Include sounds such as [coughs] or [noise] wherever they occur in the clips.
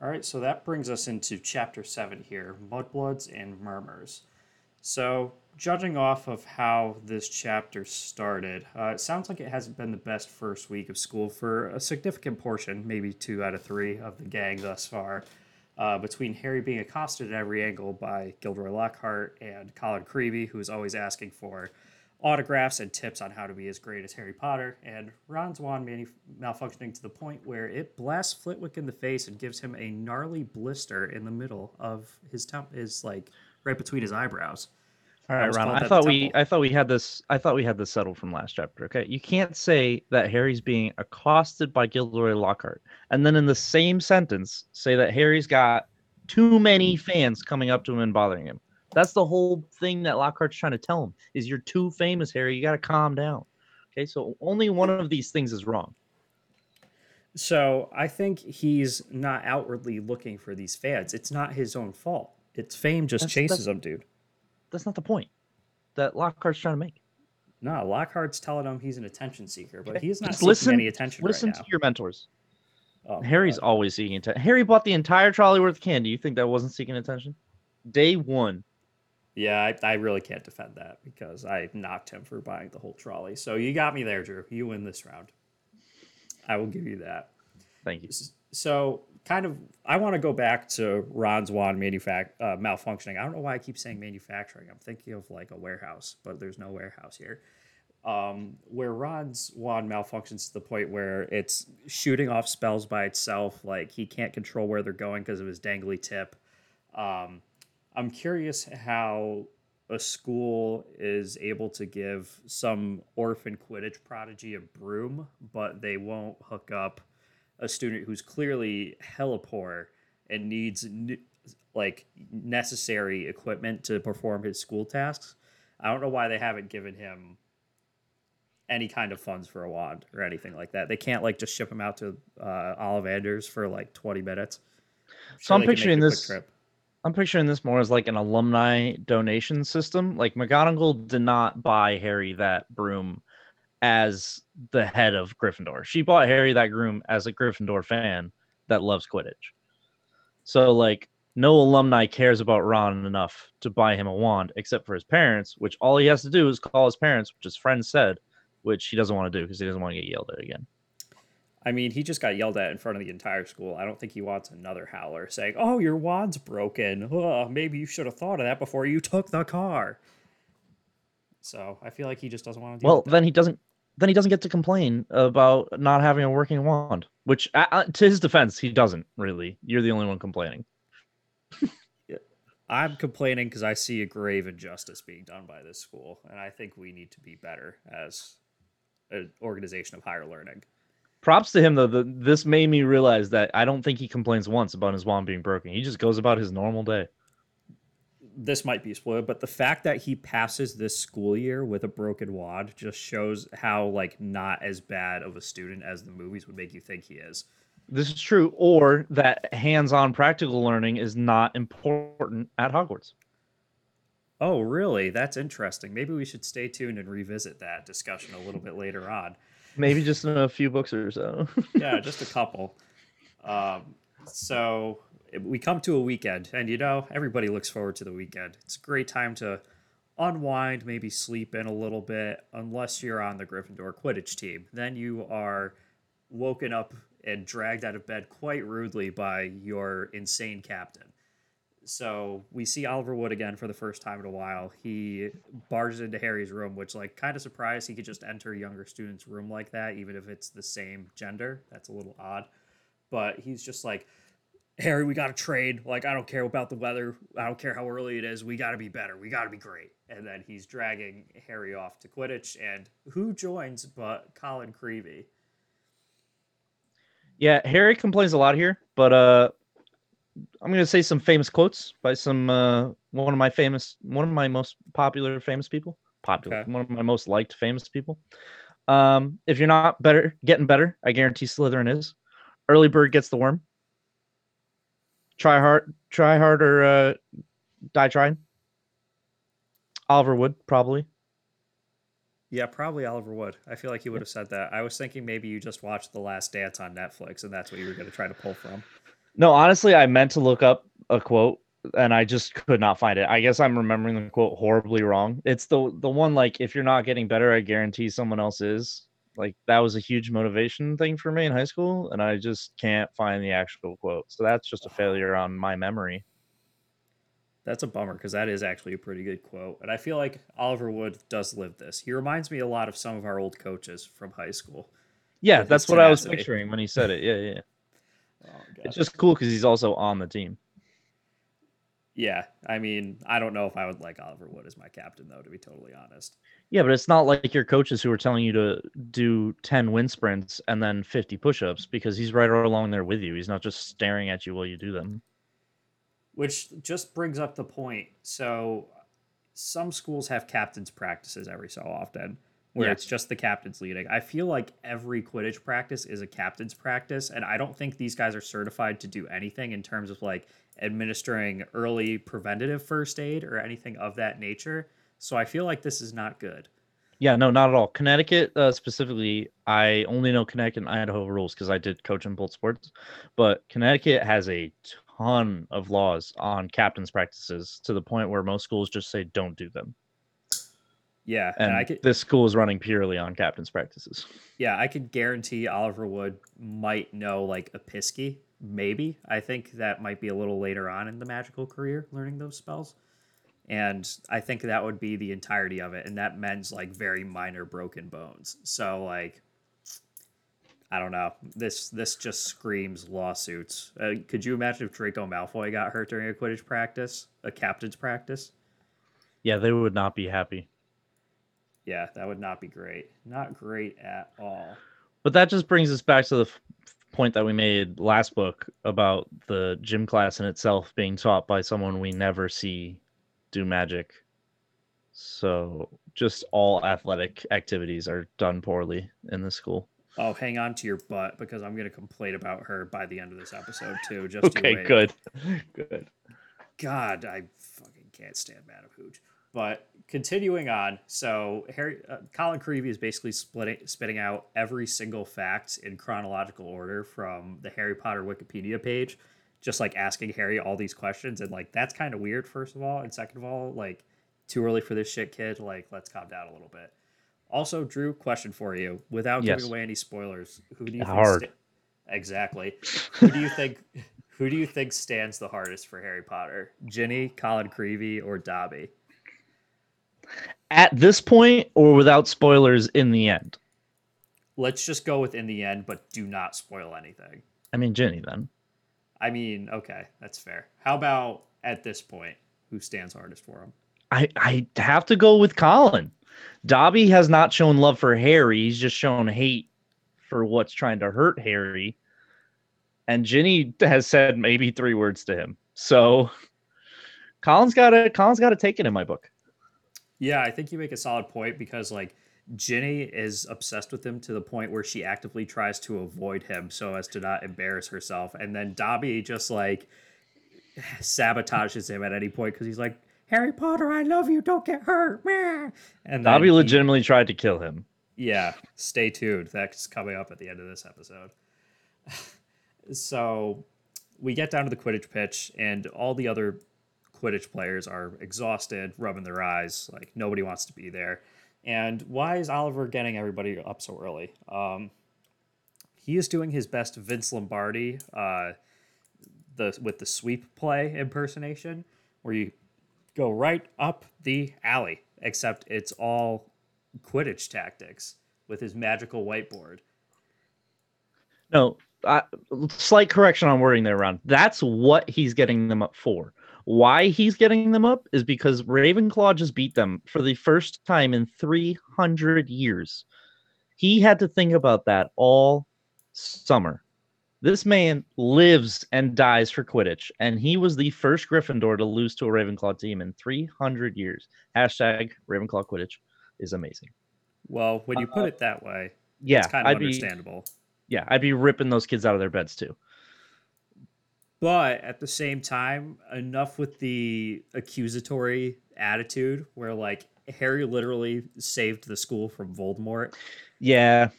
All right, so that brings us into chapter seven here Mudbloods and Murmurs. So, judging off of how this chapter started, uh, it sounds like it hasn't been the best first week of school for a significant portion, maybe two out of three of the gang thus far. Uh, between Harry being accosted at every angle by Gilderoy Lockhart and Colin Creevey, who is always asking for autographs and tips on how to be as great as Harry Potter, and Ron's wand manu- malfunctioning to the point where it blasts Flitwick in the face and gives him a gnarly blister in the middle of his temp, is like right between his eyebrows. All I Ron. I thought we. I thought we had this I thought we had this settled from last chapter. Okay, you can't say that Harry's being accosted by Gilderoy Lockhart and then in the same sentence say that Harry's got too many fans coming up to him and bothering him. That's the whole thing that Lockhart's trying to tell him is you're too famous, Harry. You got to calm down. Okay, so only one of these things is wrong. So I think he's not outwardly looking for these fans. It's not his own fault. It's fame just That's- chases that's- him, dude. That's not the point that Lockhart's trying to make. No, Lockhart's telling him he's an attention seeker, but he's not just seeking listen- any attention Listen right to now. your mentors. Oh, Harry's God. always seeking attention. Harry bought the entire trolley worth of candy. You think that wasn't seeking attention? Day one. Yeah, I, I really can't defend that because I knocked him for buying the whole trolley. So you got me there, Drew. You win this round. I will give you that. Thank you. So, kind of, I want to go back to Ron's wand manufac- uh, malfunctioning. I don't know why I keep saying manufacturing. I'm thinking of like a warehouse, but there's no warehouse here. Um, where Ron's wand malfunctions to the point where it's shooting off spells by itself. Like he can't control where they're going because of his dangly tip. Um, I'm curious how a school is able to give some orphan Quidditch prodigy a broom, but they won't hook up a student who's clearly hella poor and needs like necessary equipment to perform his school tasks. I don't know why they haven't given him any kind of funds for a wand or anything like that. They can't like just ship him out to uh, Ollivanders for like 20 minutes. So I'm they can make picturing this- trip. I'm picturing this more as like an alumni donation system. Like McGonagall did not buy Harry that broom as the head of Gryffindor. She bought Harry that broom as a Gryffindor fan that loves Quidditch. So like no alumni cares about Ron enough to buy him a wand except for his parents, which all he has to do is call his parents, which his friend said, which he doesn't want to do because he doesn't want to get yelled at again. I mean, he just got yelled at in front of the entire school. I don't think he wants another howler saying, "Oh, your wand's broken. Ugh, maybe you should have thought of that before you took the car." So I feel like he just doesn't want to. Deal Well, then he doesn't. Then he doesn't get to complain about not having a working wand. Which, uh, uh, to his defense, he doesn't really. You're the only one complaining. [laughs] I'm complaining because I see a grave injustice being done by this school, and I think we need to be better as an organization of higher learning. Props to him though. The, this made me realize that I don't think he complains once about his wand being broken. He just goes about his normal day. This might be spoiled, but the fact that he passes this school year with a broken wand just shows how like not as bad of a student as the movies would make you think he is. This is true, or that hands-on practical learning is not important at Hogwarts. Oh, really? That's interesting. Maybe we should stay tuned and revisit that discussion a little bit later on. Maybe just in a few books or so. [laughs] Yeah, just a [laughs] couple. Um, so we come to a weekend, and you know, everybody looks forward to the weekend. It's a great time to unwind, maybe sleep in a little bit, unless you're on the Gryffindor Quidditch team. Then you are woken up and dragged out of bed quite rudely by your insane captain. So we see Oliver Wood again for the first time in a while. He barges into Harry's room, which like kind of surprised he could just enter a younger student's room like that, even if it's the same gender. That's a little odd. But he's just like, Harry, we got to trade. Like, I don't care about the weather. I don't care how early it is. We got to be better. We got to be great. And then he's dragging Harry off to Quidditch. And who joins but Colin Creevey? Yeah, Harry complains a lot here, but uh I'm gonna say some famous quotes by some uh one of my famous one of my most popular famous people. Popular, Okay. one of my most liked famous people. Um, if you're not better getting better, I guarantee Slytherin is. Early bird gets the worm. Try hard try hard or uh die trying. Oliver Wood, probably. Yeah, probably Oliver Wood. I feel like he would have said that. I was thinking maybe you just watched The Last Dance on Netflix and that's what you were going to try to pull from. No, honestly, I meant to look up a quote and I just could not find it. I guess I'm remembering the quote horribly wrong. It's the the one like if you're not getting better, I guarantee someone else is. Like that was a huge motivation thing for me in high school, and I just can't find the actual quote. So that's just a failure on my memory. That's a bummer because that is actually a pretty good quote. And I feel like Oliver Wood does live this. He reminds me a lot of some of our old coaches from high school. Yeah, that's what I was picturing when he said it. Yeah, yeah. Oh, it's just cool because he's also on the team. Yeah, I mean, I don't know if I would like Oliver Wood as my captain, though, to be totally honest. Yeah, but it's not like your coaches who are telling you to do 10 wind sprints and then 50 push ups because he's right along there with you. He's not just staring at you while you do them. Which just brings up the point. So, some schools have captains' practices every so often where yeah. it's just the captains leading. I feel like every Quidditch practice is a captain's practice, and I don't think these guys are certified to do anything in terms of like administering early preventative first aid or anything of that nature. So I feel like this is not good. Yeah, no, not at all. Connecticut uh, specifically, I only know Connecticut and Idaho rules because I did coach in both sports. But Connecticut has a ton of laws on captains' practices to the point where most schools just say don't do them. Yeah, and, and I could, this school is running purely on captains' practices. Yeah, I could guarantee Oliver Wood might know like Episkey maybe. I think that might be a little later on in the magical career, learning those spells. And I think that would be the entirety of it. And that meant like very minor broken bones. So like I don't know. This this just screams lawsuits. Uh, could you imagine if Draco Malfoy got hurt during a Quidditch practice, a captain's practice? Yeah, they would not be happy. Yeah, that would not be great. Not great at all. But that just brings us back to the point that we made last book about the gym class in itself being taught by someone we never see do magic. So just all athletic activities are done poorly in the school. Oh, hang on to your butt because I'm going to complain about her by the end of this episode too. [laughs] Just okay, good, [laughs] good. God, I fucking can't stand Madam Hooch. But continuing on, so Harry uh, Colin Creevey is basically splitting spitting out every single fact in chronological order from the Harry Potter Wikipedia page, just like asking Harry all these questions, and like that's kind of weird. First of all, and second of all, like too early for this shit, kid. Like let's calm down a little bit. Also, Drew, question for you, without yes. giving away any spoilers, who do you hard think sta- exactly? who do you think? [laughs] Who do you think stands the hardest for Harry Potter? Ginny, Colin Creevey, or Dobby? At this point or without spoilers in the end? Let's just go with in the end, but do not spoil anything. I mean, Ginny, then. I mean, okay, that's fair. How about at this point, who stands hardest for him? I, I have to go with Colin. Dobby has not shown love for Harry. He's just shown hate for what's trying to hurt Harry. And Ginny has said maybe three words to him. So Colin's got to Colin's got to take it in my book. Yeah, I think you make a solid point because like Ginny is obsessed with him to the point where she actively tries to avoid him so as to not embarrass herself. And then Dobby just like sabotages him at any point because he's like, Harry Potter, I love you. Don't get hurt. And Dobby he, legitimately tried to kill him. Yeah, stay tuned. That's coming up at the end of this episode. [laughs] so we get down to the Quidditch pitch, and all the other Quidditch players are exhausted, rubbing their eyes, like nobody wants to be there. And why is Oliver getting everybody up so early? Um, he is doing his best Vince Lombardi, uh, the with the sweep play impersonation, where you go right up the alley, except it's all Quidditch tactics with his magical whiteboard. No, slight correction on wording there, Ron. That's what he's getting them up for. Why he's getting them up is because Ravenclaw just beat them for the first time in 300 years. He had to think about that all summer. This man lives and dies for Quidditch, and he was the first Gryffindor to lose to a Ravenclaw team in 300 years. Hashtag Ravenclaw Quidditch is amazing. Well, when you put uh, it that way, yeah, it's kind of I'd understandable. Be, yeah, I'd be ripping those kids out of their beds too. But at the same time, enough with the accusatory attitude where like Harry literally saved the school from Voldemort. Yeah.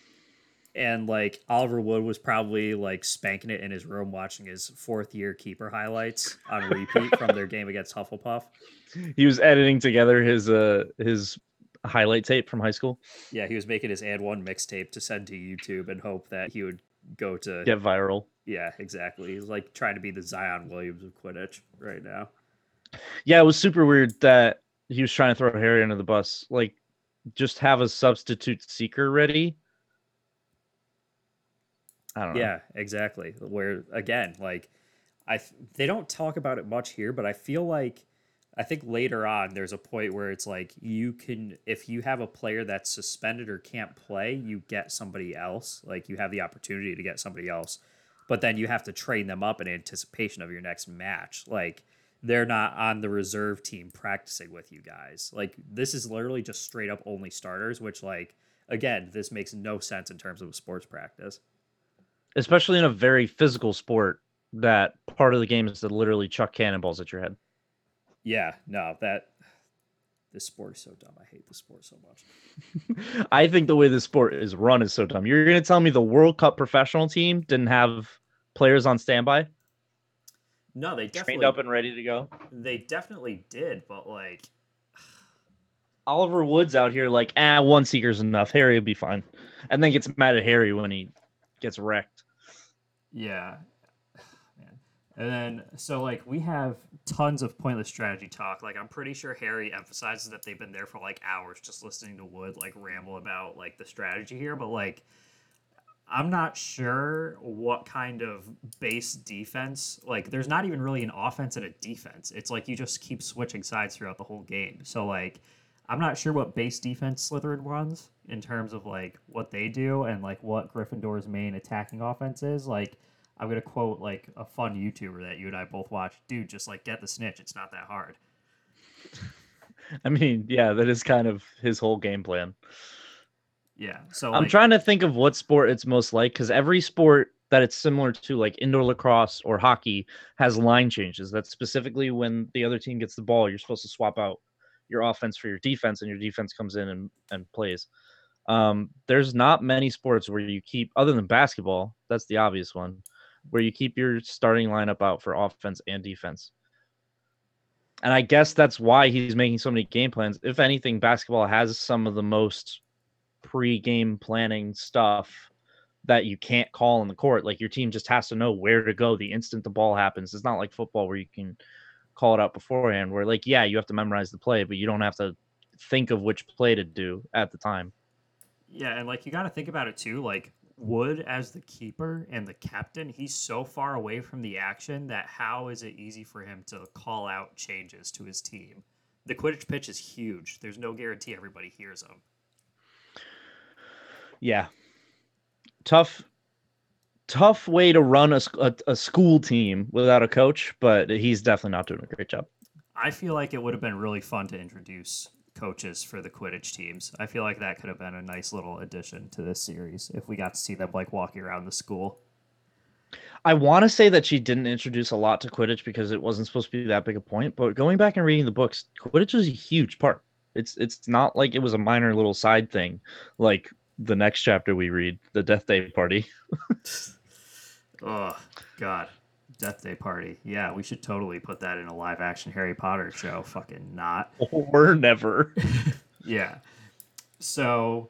and like Oliver Wood was probably like spanking it in his room watching his fourth year keeper highlights on repeat from their game against Hufflepuff. He was editing together his uh his highlight tape from high school. Yeah, he was making his AND1 mixtape to send to YouTube and hope that he would go to Get viral. Yeah, exactly. He's like trying to be the Zion Williams of Quidditch right now. Yeah, it was super weird that he was trying to throw Harry under the bus. Like, just have a substitute seeker ready. I don't know. Yeah, exactly. Where again, like I they don't talk about it much here, but I feel like I think later on there's a point where it's like you can if you have a player that's suspended or can't play, you get somebody else. Like you have the opportunity to get somebody else. But then you have to train them up in anticipation of your next match. Like they're not on the reserve team practicing with you guys. Like this is literally just straight up only starters, which like again, this makes no sense in terms of sports practice. Especially in a very physical sport that part of the game is to literally chuck cannonballs at your head. Yeah, no, that this sport is so dumb. I hate this sport so much. [laughs] I think the way this sport is run is so dumb. You're going to tell me the World Cup professional team didn't have players on standby? No, they definitely trained up and ready to go. They definitely did, but like [sighs] Oliver Woods out here, like, ah, one seeker's enough. Harry will be fine, and then gets mad at Harry when he gets wrecked. Yeah. And then so like we have tons of pointless strategy talk. Like I'm pretty sure Harry emphasizes that they've been there for like hours just listening to Wood like ramble about like the strategy here, but like I'm not sure what kind of base defense. Like, there's not even really an offense and a defense. It's like you just keep switching sides throughout the whole game. So, like, I'm not sure what base defense Slytherin runs in terms of like what they do and like what Gryffindor's main attacking offense is. Like, I'm gonna quote like a fun YouTuber that you and I both watch. Dude, just like get the snitch. It's not that hard. [laughs] I mean, yeah, that is kind of his whole game plan. Yeah. So I'm like, trying to think of what sport it's most like because every sport that it's similar to, like indoor lacrosse or hockey, has line changes. That's specifically when the other team gets the ball, you're supposed to swap out your offense for your defense, and your defense comes in and, and plays. Um, there's not many sports where you keep, other than basketball, that's the obvious one, where you keep your starting lineup out for offense and defense. And I guess that's why he's making so many game plans. If anything, basketball has some of the most pre-game planning stuff that you can't call in the court. Like your team just has to know where to go the instant the ball happens. It's not like football where you can call it out beforehand. Where like yeah, you have to memorize the play, but you don't have to think of which play to do at the time. Yeah, and like you got to think about it too. Like Wood as the keeper and the captain, he's so far away from the action that how is it easy for him to call out changes to his team? The Quidditch pitch is huge. There's no guarantee everybody hears him. Yeah. Tough tough way to run a, a, a, school team without a coach, but he's definitely not doing a great job. I feel like it would have been really fun to introduce coaches for the Quidditch teams. I feel like that could have been a nice little addition to this series if we got to see them like walking around the school. I want to say that she didn't introduce a lot to Quidditch because it wasn't supposed to be that big a point, but going back and reading the books, Quidditch is a huge part. It's it's not like it was a minor little side thing like the next chapter we read, the Death Day Party. [laughs] oh God, Death Day Party. Yeah, we should totally put that in a live action Harry Potter show. [laughs] Fucking not. [laughs] Or never. [laughs] yeah. So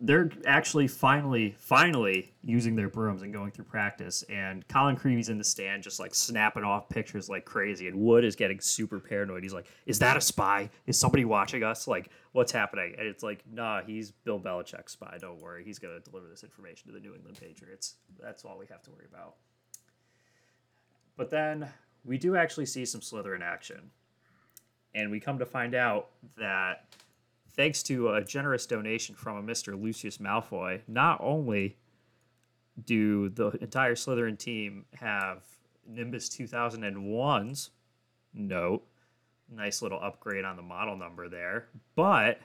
they're actually finally, finally using their brooms and going through practice. And Colin Creevey's in the stand, just like snapping off pictures like crazy. And Wood is getting super paranoid. He's like, "Is that a spy? Is somebody watching us? Like, what's happening?" And it's like, "Nah, he's Bill Belichick's spy. Don't worry. He's gonna deliver this information to the New England Patriots. That's all we have to worry about." But then we do actually see some Slytherin action, and we come to find out that thanks to a generous donation from a Mr. Lucius Malfoy, not only do the entire Slytherin team have Nimbus 2001's note, nice little upgrade on the model number there, but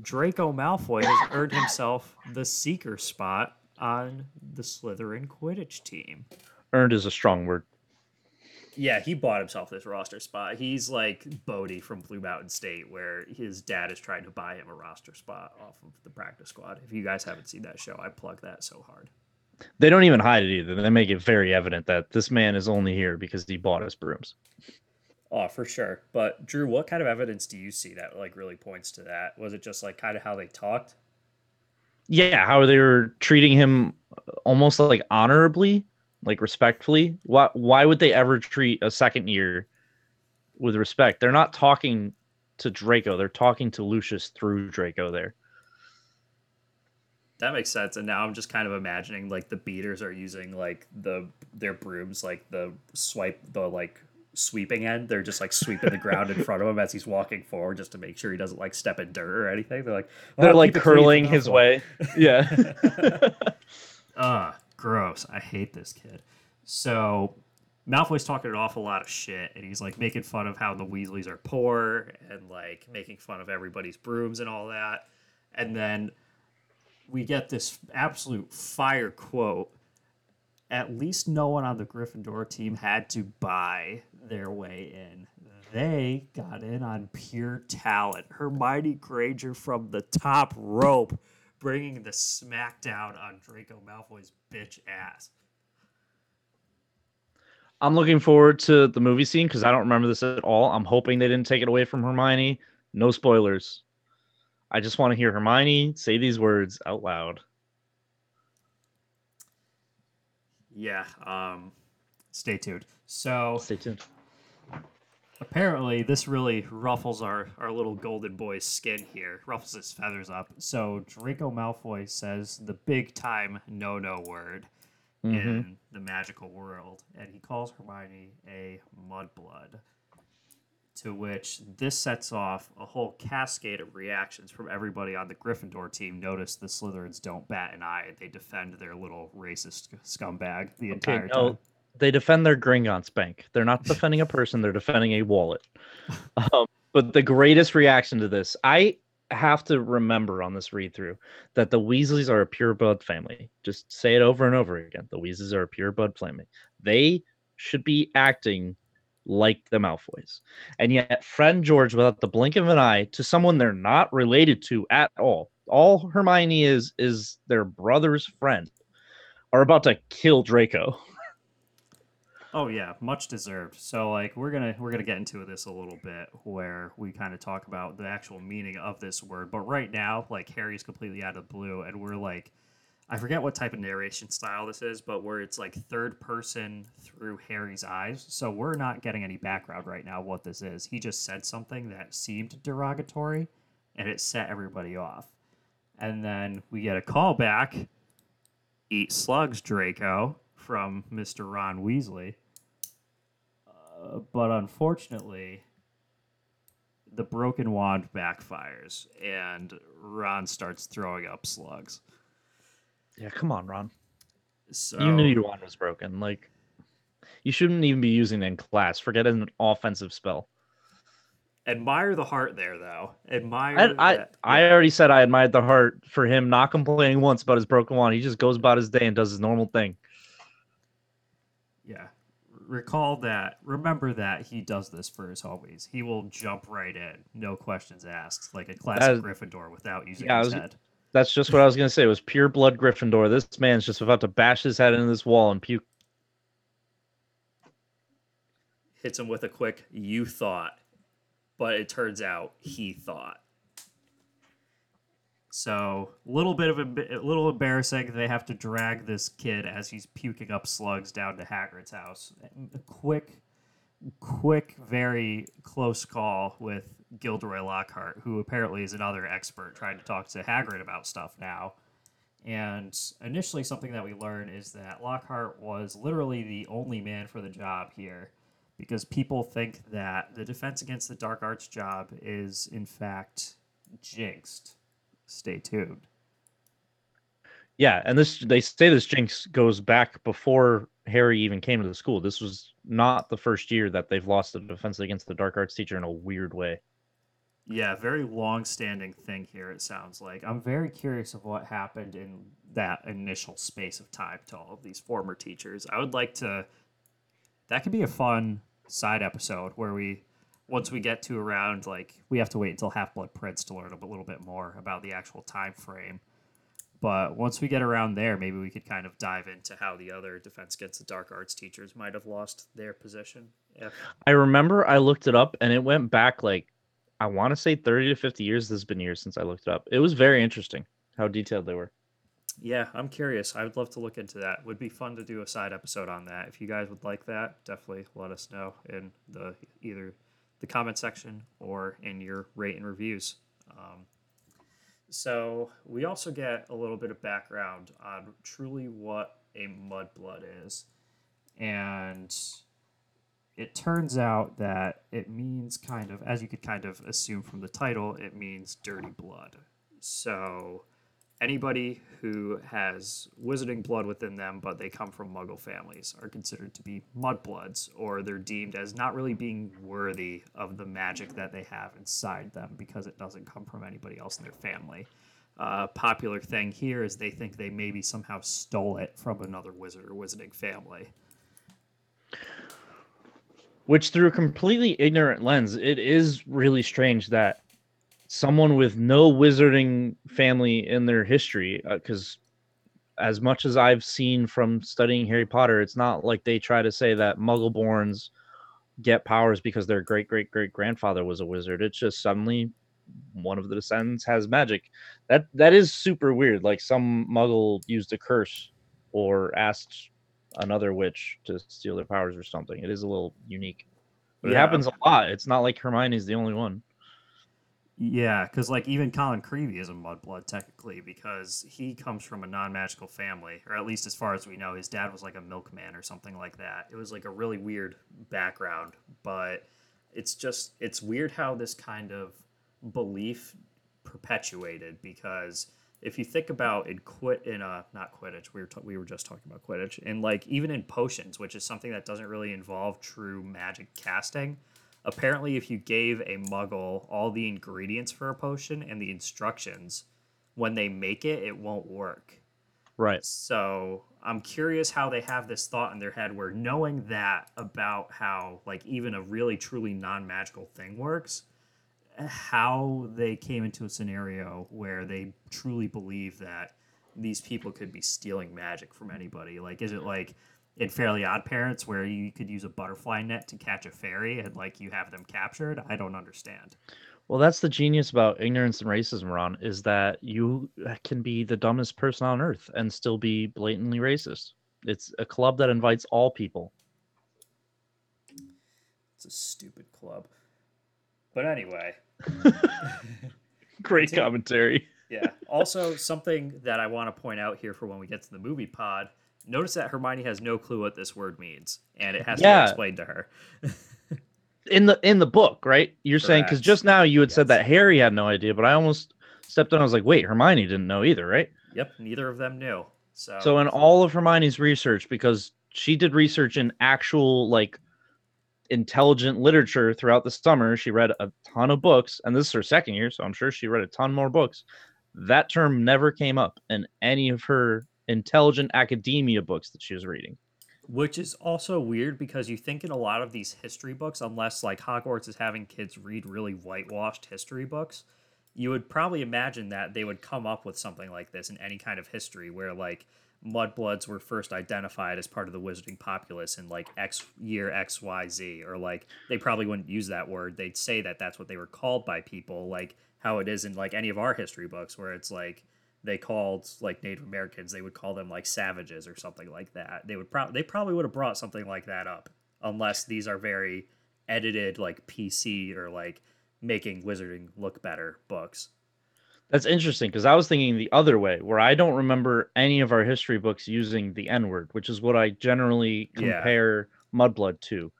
Draco Malfoy has [coughs] earned himself the seeker spot on the Slytherin Quidditch team. Earned is a strong word. Yeah, he bought himself this roster spot. He's like Bodie from Blue Mountain State, where his dad is trying to buy him a roster spot off of the practice squad. If you guys haven't seen that show, I plug that so hard. They don't even hide it either. They make it very evident that this man is only here because he bought us brooms. Oh, for sure. But Drew, what kind of evidence do you see that like really points to that? Was it just like kind of how they talked? Yeah, how they were treating him almost like honorably like respectfully. Why why would they ever treat a second year with respect? They're not talking to Draco. They're talking to Lucius through Draco there. That makes sense. And now I'm just kind of imagining like the beaters are using like the their brooms, like the swipe the like sweeping end. They're just like sweeping the ground in front of him as he's walking forward just to make sure he doesn't like step in dirt or anything. They're like oh, they're like curling his way. Yeah. Ah, [laughs] uh, gross. I hate this kid. So Malfoy's talking an awful lot of shit, and he's like making fun of how the Weasleys are poor and like making fun of everybody's brooms and all that. And then we get this absolute fire quote. At least no one on the Gryffindor team had to buy their way in. They got in on pure talent. Hermione Granger from the top rope bringing the smackdown on Draco Malfoy's bitch ass. I'm looking forward to the movie scene because I don't remember this at all. I'm hoping they didn't take it away from Hermione. No spoilers. I just want to hear Hermione say these words out loud. Yeah. Um, stay tuned. So stay tuned apparently this really ruffles our, our little golden boy's skin here ruffles his feathers up so draco malfoy says the big time no no word mm-hmm. in the magical world and he calls hermione a mudblood to which this sets off a whole cascade of reactions from everybody on the Gryffindor team. Notice the Slytherins don't bat an eye; they defend their little racist scumbag the okay, entire no, time they defend their Gringotts bank. They're not defending a person; they're defending a wallet. [laughs] Um, but the greatest reaction to this, I have to remember on this read through that the Weasleys are a pure blood family. Just say it over and over again. The Weasleys are a pure blood family. They should be acting like the Malfoys. And yet, Fred and George, without the blink of an eye, to someone they're not related to at all, all Hermione is is their brother's friend, are about to kill Draco. [laughs] Oh yeah, much deserved. So like we're gonna we're gonna get into this a little bit where we kind of talk about the actual meaning of this word. But right now, like Harry's completely out of blue, and we're like, I forget what type of narration style this is, but where it's like third person through Harry's eyes. So we're not getting any background right now what this is. He just said something that seemed derogatory, and it set everybody off. And then we get a call back. Eat slugs, Draco, from Mr. Ron Weasley uh, but unfortunately, the broken wand backfires and Ron starts throwing up slugs. Yeah, come on, Ron. So you knew your wand was broken. Like you shouldn't even be using it in class. Forget an offensive spell. Admire the heart there, though. Admire. I, I, I already said I admired the heart for him not complaining once about his broken wand. He just goes about his day and does his normal thing. Yeah, recall that. Remember that he does this for his homies. He will jump right in no questions asked like a classic gryffindor without using yeah, his was, head. That's just what i was going to say. It was pure blood gryffindor. This man's just about to bash his head into this wall and puke. Hits him with a quick you thought but it turns out he thought so a little bit of a, a little embarrassing. They have to drag this kid as he's puking up slugs down to Hagrid's house. A quick, quick, very close call with Gilderoy Lockhart, who apparently is another expert trying to talk to Hagrid about stuff now. And initially, something that we learn is that Lockhart was literally the only man for the job here because people think that the Defense Against the Dark Arts job is, in fact, jinxed stay tuned. Yeah, and this they say this jinx goes back before Harry even came to the school. This was not the first year that they've lost the defense against the dark arts teacher in a weird way. Yeah, very long-standing thing here. It sounds like I'm very curious of what happened in that initial space of time to all of these former teachers. I would like to. That could be a fun side episode where we once we get to around like we have to wait until Half Blood Prince to learn a little bit more about the actual time frame. But once we get around there, maybe we could kind of dive into how the other Defense Against the Dark Arts teachers might have lost their position. If I remember I looked it up and it went back like I want to say 30 to 50 years. This has been years since I looked it up. It was very interesting how detailed they were. yeah, I'm curious. I would love to look into that. Would be fun to do a side episode on that. If you guys would like that, definitely let us know in the either the comment section or in your rate and reviews. Um, so we also get a little bit of background on truly what a mudblood is, and it turns out that it means kind of, as you could kind of assume from the title, it means dirty blood. So anybody who has wizarding blood within them, but they come from muggle families, are considered to be mudbloods, or they're deemed as not really being worthy of the magic that they have inside them because it doesn't come from anybody else in their family. Uh, popular thing here is they think they maybe somehow stole it from another wizard or wizarding family. Which, through a completely ignorant lens, it is really strange that someone with no wizarding family in their history, uh, because as much as I've seen from studying Harry Potter, it's not like they try to say that Muggleborns get powers because their great great great grandfather was a wizard. It's just suddenly one of the descendants has magic. That that is super weird. Like some Muggle used a curse or asked another witch to steal their powers or something. It is a little unique. But it happens a lot. It's not like Hermione's the only one. Yeah, because like even Colin Creevey is a mudblood technically because he comes from a non-magical family, or at least as far as we know, his dad was like a milkman or something like that. It was like a really weird background, but it's just it's weird how this kind of belief perpetuated because if you think about it quit in a uh, not quidditch we were ta- we were just talking about quidditch and like even in potions which is something that doesn't really involve true magic casting apparently if you gave a muggle all the ingredients for a potion and the instructions when they make it it won't work Right. so i'm curious how they have this thought in their head where knowing that about how like even a really truly non-magical thing works how they came into a scenario where they truly believe that these people could be stealing magic from anybody like is it like in Fairly Odd Parents where you could use a butterfly net to catch a fairy and like you have them captured. I don't understand. Well, that's the genius about ignorance and racism, Ron, is that you can be the dumbest person on earth and still be blatantly racist. It's a club that invites all people. It's a stupid club. But anyway, [laughs] Great commentary. yeah. Also, something that I want to point out here for when we get to the movie pod. Notice that Hermione has no clue what this word means, and it has to be explained to her. [laughs] In the in the book, right? You're saying because just now you had said that Harry had no idea, but I almost stepped in. I was like, wait, Hermione didn't know either, right? Yep, neither of them knew. So, So in all of Hermione's research, because she did research in actual like intelligent literature throughout the summer, she read a ton of books, and this is her second year, so I'm sure she read a ton more books. That term never came up in any of her intelligent academia books that she was reading. which is also weird because you think in a lot of these history books, unless like Hogwarts is having kids read really whitewashed history books, you would probably imagine that they would come up with something like this in any kind of history where like mudbloods were first identified as part of the wizarding populace in like X year XYZ or like they probably wouldn't use that word. They'd say that that's what they were called by people like how it is in like any of our history books where it's like they called like Native Americans, they would call them like savages or something like that. They would probably they probably would have brought something like that up, unless these are very edited like PC or like making wizarding look better books. That's interesting because I was thinking the other way, where I don't remember any of our history books using the N word, which is what I generally Yeah. compare Mudblood to.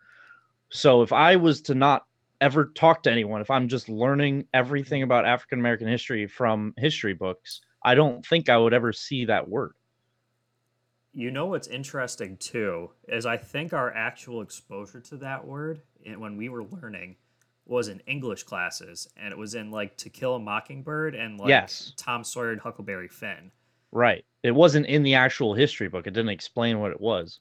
So if I was to not ever talk to anyone, if I'm just learning everything about African American history from history books, I don't think I would ever see that word. You know what's interesting too is I think our actual exposure to that word eh, when we were learning was in English classes, and it was in like To Kill a Mockingbird and like Yes. Tom Sawyer and Huckleberry Finn. Right. It wasn't in the actual history book. It didn't explain what it was.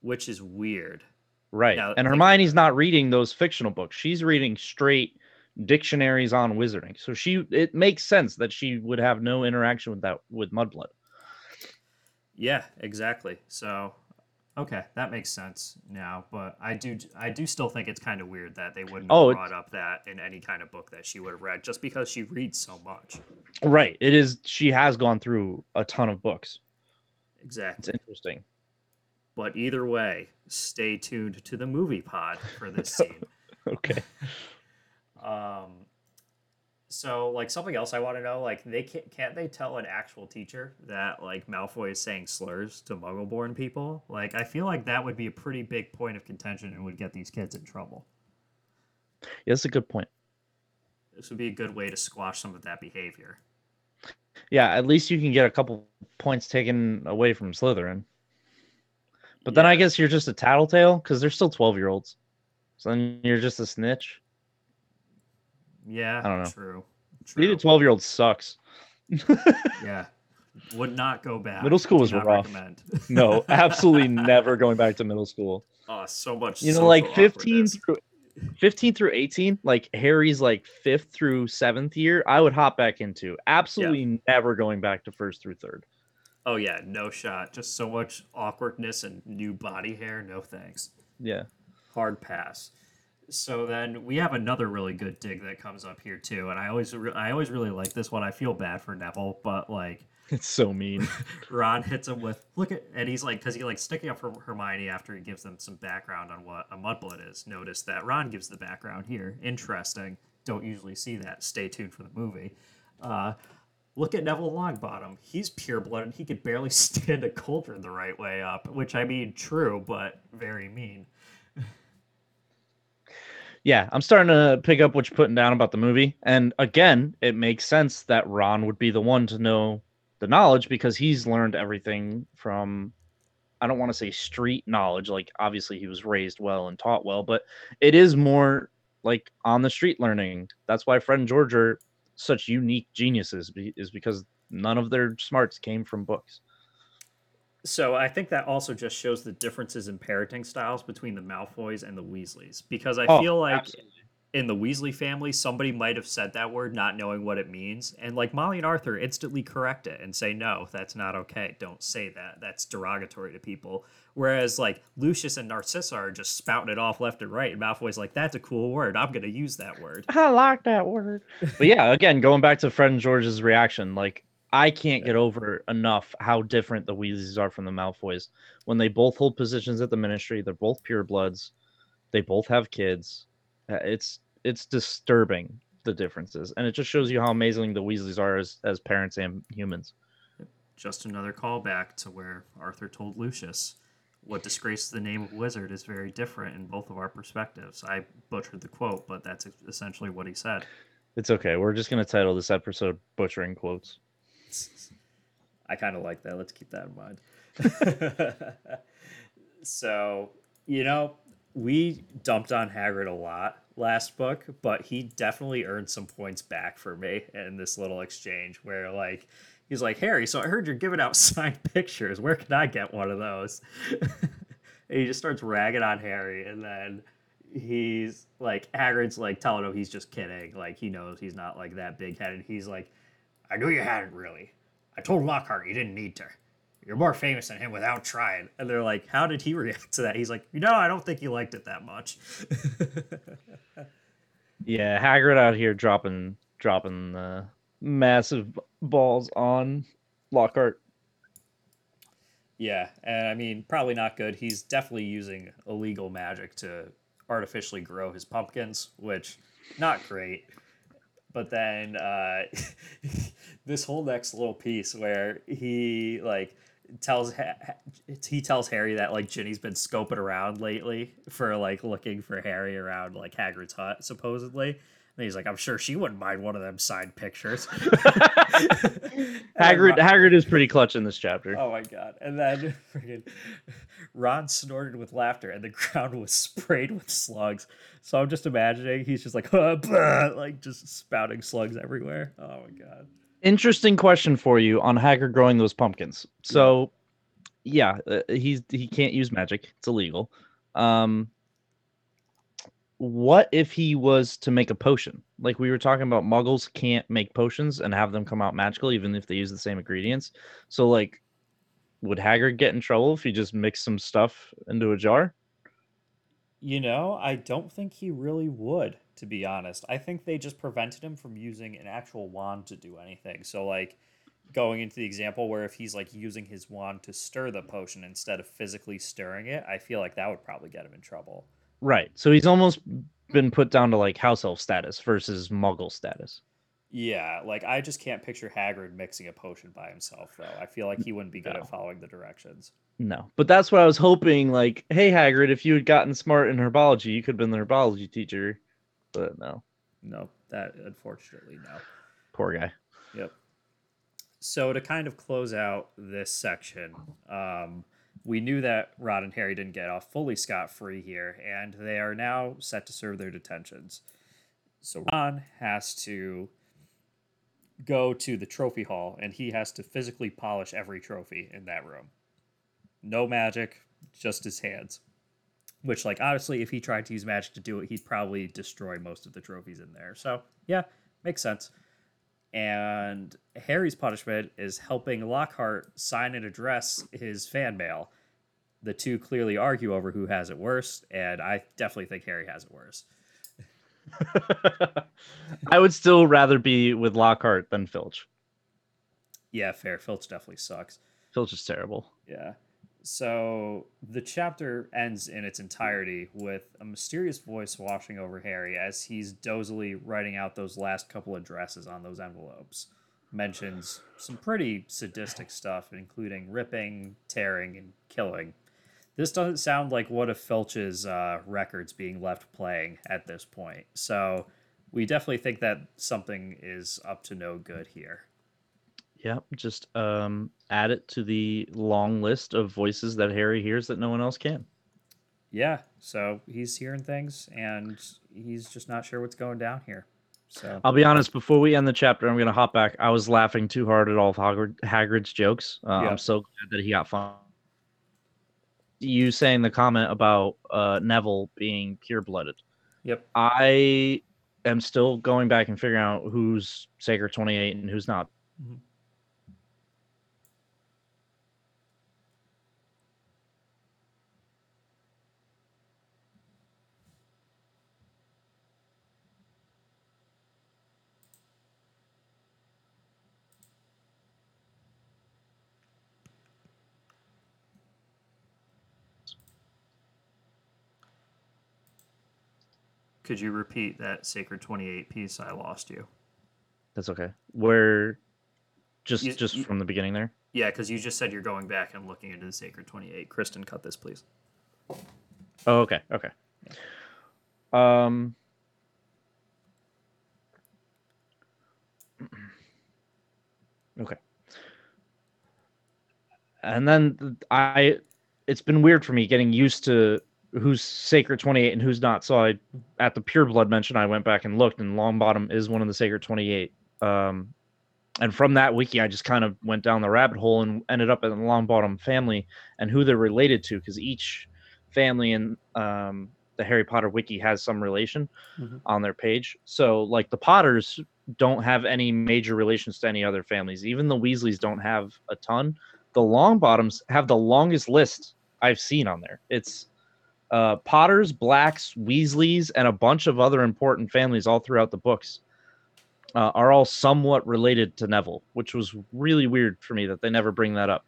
which is weird. Right. Now, and think- Hermione's not reading those fictional books. She's reading straight dictionaries on wizarding. So she it makes sense that she would have no interaction with that with Mudblood. Yeah, exactly. So, okay, that makes sense now. But I do, I do still think it's kind of weird that they wouldn't Oh, have brought up that in any kind of book that she would have read, just because she reads so much. Right. It is she has gone through a ton of books. It's Exactly. interesting. But either way, stay tuned to the movie pod for this [laughs] scene. Okay. Um, so like something else I want to know, like they can't can't they tell an actual teacher that like Malfoy is saying slurs to Muggleborn people? Like I feel like that would be a pretty big point of contention and would get these kids in trouble. Yeah, that's a good point. This would be a good way to squash some of that behavior. Yeah, at least you can get a couple points taken away from Slytherin. But then I guess you're just a tattletale because they're still 12 year olds. So then you're just a snitch. Yeah, I don't know. True. Being True. a 12 year old sucks. [laughs] yeah. Would not go back. Middle school was rough. No, [laughs] absolutely never going back to middle school. oh, so much. You know, like 15 through 15 through 18, like Harry's like fifth through seventh year, I would hop back into. Absolutely never going back to first through third. Oh yeah, no shot. Just so much awkwardness and new body hair. No thanks. Yeah. hard pass. So then we have another really good dig that comes up here too, and I always re- I always really like this one. I feel bad for Neville, but like [laughs] It's so mean. [laughs] Ron hits him with look at, and he's like because he like sticking up for Hermione after he gives them some background on what a mudblood is. Notice that Ron gives the background here. Interesting. Don't usually see that. Stay tuned for the movie. Uh, look at Neville Longbottom. He's pure blooded. He could barely [laughs] stand a cauldron the right way up, which I mean, true, but very mean. Yeah, I'm starting to pick up what you're putting down about the movie. And again, it makes sense that Ron would be the one to know the knowledge because he's learned everything from I don't want to say street knowledge, like obviously he was raised well and taught well, but it is more like on the street learning. That's why Fred and George are such unique geniuses, is because none of their smarts came from books. So I think that also just shows the differences in parenting styles between the Malfoys and the Weasleys. Because I Oh, feel like absolutely. in the Weasley family, somebody might have said that word not knowing what it means, and like Molly and Arthur instantly correct it and say, "No, that's not okay. Don't say that. That's derogatory to people." Whereas like Lucius and Narcissa are just spouting it off left and right, and Malfoy's like, "That's a cool word. I'm gonna use that word." I like that word. But yeah, again, going back to Fred and George's reaction, like I can't get over enough how different the Weasleys are from the Malfoys. When they both hold positions at the Ministry, they're both purebloods. They both have kids. Uh, It's it's disturbing the differences, and it just shows you how amazing the Weasleys are as as parents and humans. Just another callback to where Arthur told Lucius, "What disgraces the name of wizard is very different in both of our perspectives." I butchered the quote, but that's essentially what he said. It's okay. We're just gonna title this episode "Butchering Quotes." I kind of like that. Let's keep that in mind. [laughs] so, you know, we dumped on Hagrid a lot last book, but he definitely earned some points back for me in this little exchange where, like, he's like, Harry, so I heard you're giving out [laughs] signed pictures. Where can I get one of those? [laughs] and he just starts ragging on Harry, and then he's like, Hagrid's like telling him he's just kidding. Like, he knows he's not like that big headed. He's like, I knew you hadn't really. I told Lockhart you didn't need to. You're more famous than him without trying. And they're like, How did he [laughs] react to that? He's like, You know, I don't think he liked it that much. [laughs] Yeah, Hagrid out here dropping dropping uh, massive balls on Lockhart. yeah. And I mean, probably not good. He's definitely using illegal magic to artificially grow his pumpkins, which not great. But then uh, [laughs] this whole next little piece where he like tells he tells Harry that like Ginny's been scoping around lately for like looking for Harry around like Hagrid's hut supposedly. And he's like, I'm sure she wouldn't mind one of them signed pictures. [laughs] [laughs] Hagrid Hagrid is pretty clutch in this chapter. Oh my god! And then [laughs] freaking Ron snorted with laughter, and the ground was sprayed with slugs. So I'm just imagining he's just like, like just spouting slugs everywhere. Oh my god! Interesting question for you on Hagrid growing those pumpkins. So, yeah, uh, he's he can't use magic; it's illegal. Um, what if he was to make a potion? Like we were talking about, muggles can't make potions and have them come out magical, even if they use the same ingredients. So, like, would Hagrid get in trouble if he just mixed some stuff into a jar? You know, I don't think he really would, to be honest. I think they just prevented him from using an actual wand to do anything. So, like, going into the example where if he's like using his wand to stir the potion instead of physically stirring it, I feel like that would probably get him in trouble. Right. So he's almost been put down to like house elf status versus muggle status. Yeah, like I just can't picture Hagrid mixing a potion by himself though. I feel like he wouldn't be good No. at following the directions. No, but that's what I was hoping. Like, hey Hagrid, if you had gotten smart in herbology, you could have been the herbology teacher. But no, No, that unfortunately no. poor guy. Yep. So to kind of close out this section, um, we knew that Ron and Harry didn't get off fully scot free here, and they are now set to serve their detentions. So Ron has to go to the trophy hall, and he has to physically polish every trophy in that room. No magic, just his hands. Which, like, honestly, if he tried to use magic to do it, he'd probably destroy most of the trophies in there. So, yeah, makes sense and Harry's punishment is helping Lockhart sign and address his fan mail. The two clearly argue over who has it worse, and I definitely think Harry has it worse. [laughs] I would still rather be with Lockhart than Filch. Yeah, fair. Filch definitely sucks. Filch is terrible. Yeah. So the chapter ends in its entirety with a mysterious voice washing over Harry as he's dozily writing out those last couple addresses on those envelopes. Mentions some pretty sadistic stuff, including ripping, tearing, and killing. This doesn't sound like one of Filch's uh, records being left playing at this point. So we definitely think that something is up to no good here. Yep, just um, add it to the long list of voices that Harry hears that no one else can. Yeah, so he's hearing things and he's just not sure what's going down here. So I'll be honest. Before we end the chapter, I'm gonna hop back. I was laughing too hard at all of Hagrid, Hagrid's jokes. Uh, Yeah. I'm so glad that he got fun. You saying the comment about uh, Neville being pure-blooded. yep, I am still going back and figuring out who's Sacred 28 and who's not. Mhm. Could you repeat that sacred 28 piece I lost you? That's okay. Where just You- just you- from the beginning there. Yeah, because you just said you're going back and looking into the sacred 28. Kristen, cut this, please. Oh, okay, okay. Um. Okay. And then I, it's been weird for me getting used to who's Sacred Twenty Eight and who's not. So I, at the Pure Blood mention, I went back and looked, and Longbottom is one of the Sacred Twenty Eight. Um, and from that wiki, I just kind of went down the rabbit hole and ended up in the Longbottom family and who they're related to, because each family in um, the Harry Potter wiki has some relation Mhm. on their page. So, like the Potters don't have any major relations to any other families. Even the Weasleys don't have a ton. The Longbottoms have the longest list I've seen on there. It's uh, Potters, Blacks, Weasleys, and a bunch of other important families all throughout the books. Uh, are all somewhat related to Neville, which was really weird for me that they never bring that up.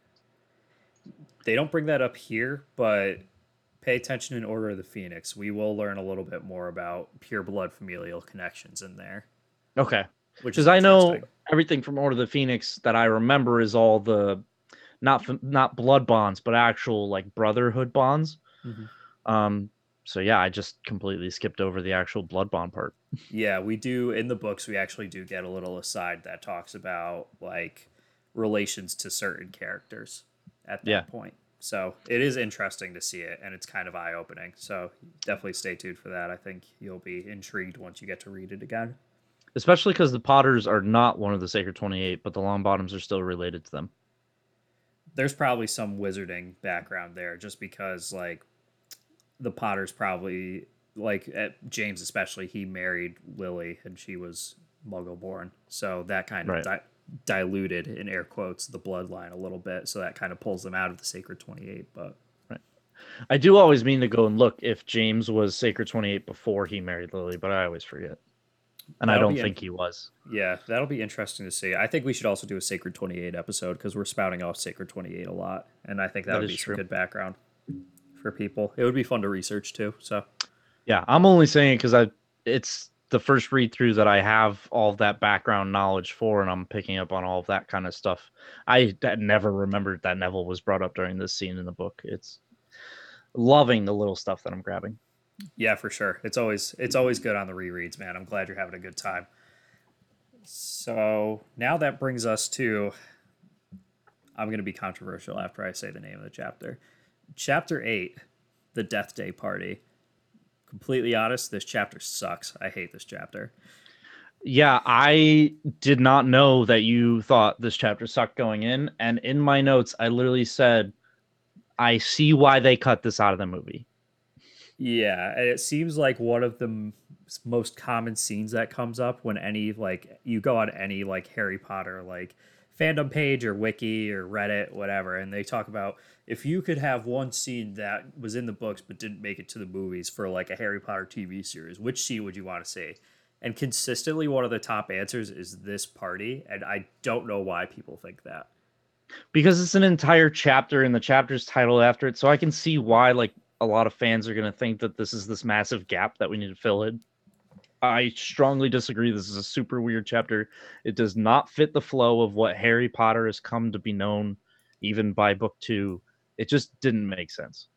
They don't bring that up here, but pay attention in Order of the Phoenix. We will learn a little bit more about pure blood familial connections in there. Okay, Which is I know everything from Order of the Phoenix that I remember is all the not not blood bonds, but actual like brotherhood bonds. Mhm. Um, so yeah, I just completely skipped over the actual blood bond part. [laughs] Yeah, we do in the books. We actually do get a little aside that talks about like relations to certain characters at that Yeah. point. So it is interesting to see it, and it's kind of eye opening. So definitely stay tuned for that. I think you'll be intrigued once you get to read it again. Especially because the Potters are not one of the Sacred Twenty Eight, but the Longbottoms are still related to them. There's probably some wizarding background there, just because like the Potters probably like at James especially, he married Lily and she was Muggle born, so that kind of Right. di- diluted in air quotes the bloodline a little bit. So that kind of pulls them out of the Sacred Twenty Eight. But I do always mean to go and look if James was Sacred 28 before he married Lily, but I always forget. And I That'll don't be in- think he was. yeah, that'll be interesting to see. I think we should also do a Sacred Twenty Eight episode because we're spouting off Sacred Twenty Eight a lot, and I think that, That would be true. some good background for people. It would be fun to research too. So Yeah, I'm only saying it because I it's the first read through that I have all that background knowledge for, and I'm picking up on all of that kind of stuff. I never remembered that Neville was brought up during this scene in the book. It's loving the little stuff that I'm grabbing. Yeah, for sure. It's always it's always good on the rereads, man. I'm glad you're having a good time. So now that brings us to I'm gonna be controversial after I say the name of the chapter. Chapter eight, the Death Day Party. Completely honest, this chapter sucks. I hate this chapter. Yeah, I did not know that you thought this chapter sucked going in, and in my notes, I literally said, "I see why they cut this out of the movie." Yeah, and it seems like one of the m- most common scenes that comes up when any like you go on any like Harry Potter like fandom page or wiki or Reddit whatever and they talk about if you could have one scene that was in the books but didn't make it to the movies for like a Harry Potter TV series, which scene would you want to see? And consistently one of the top answers is this party and I don't know why people think that. because it's an entire chapter and the chapter's titled after it so i can see why like a lot of fans are going to think that this is this massive gap that we need to fill in i strongly disagree this is a super weird chapter it does not fit the flow of what harry potter has come to be known even by book two it just didn't make sense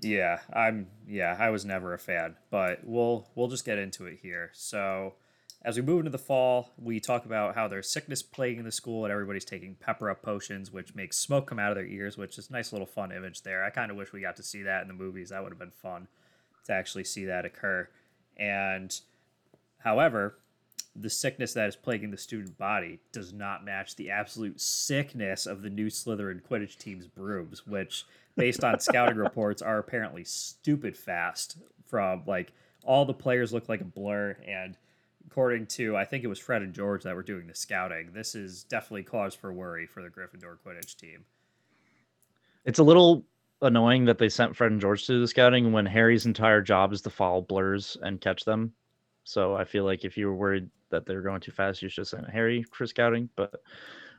Yeah, I'm yeah, I was never a fan, but we'll we'll just get into it here. So, as we move into the fall, we talk about how there's sickness plaguing the school and everybody's taking pepper up potions, which makes smoke come out of their ears, which is a nice little fun image there. I kind of wish we got to see that in the movies. That would have been fun to actually see that occur. And however, the sickness that is plaguing the student body does not match the absolute sickness of the new Slytherin Quidditch team's brooms, which, based on scouting reports, are apparently stupid fast. From like all the players look like a blur, and according to I think it was Fred and George that were doing the scouting, this is definitely cause for worry for the Gryffindor Quidditch team. it's a little annoying that they sent fred and george to the scouting when harry's entire job is to follow blurs and catch them. So i feel like if you were worried that they were going too fast you should sent harry for scouting but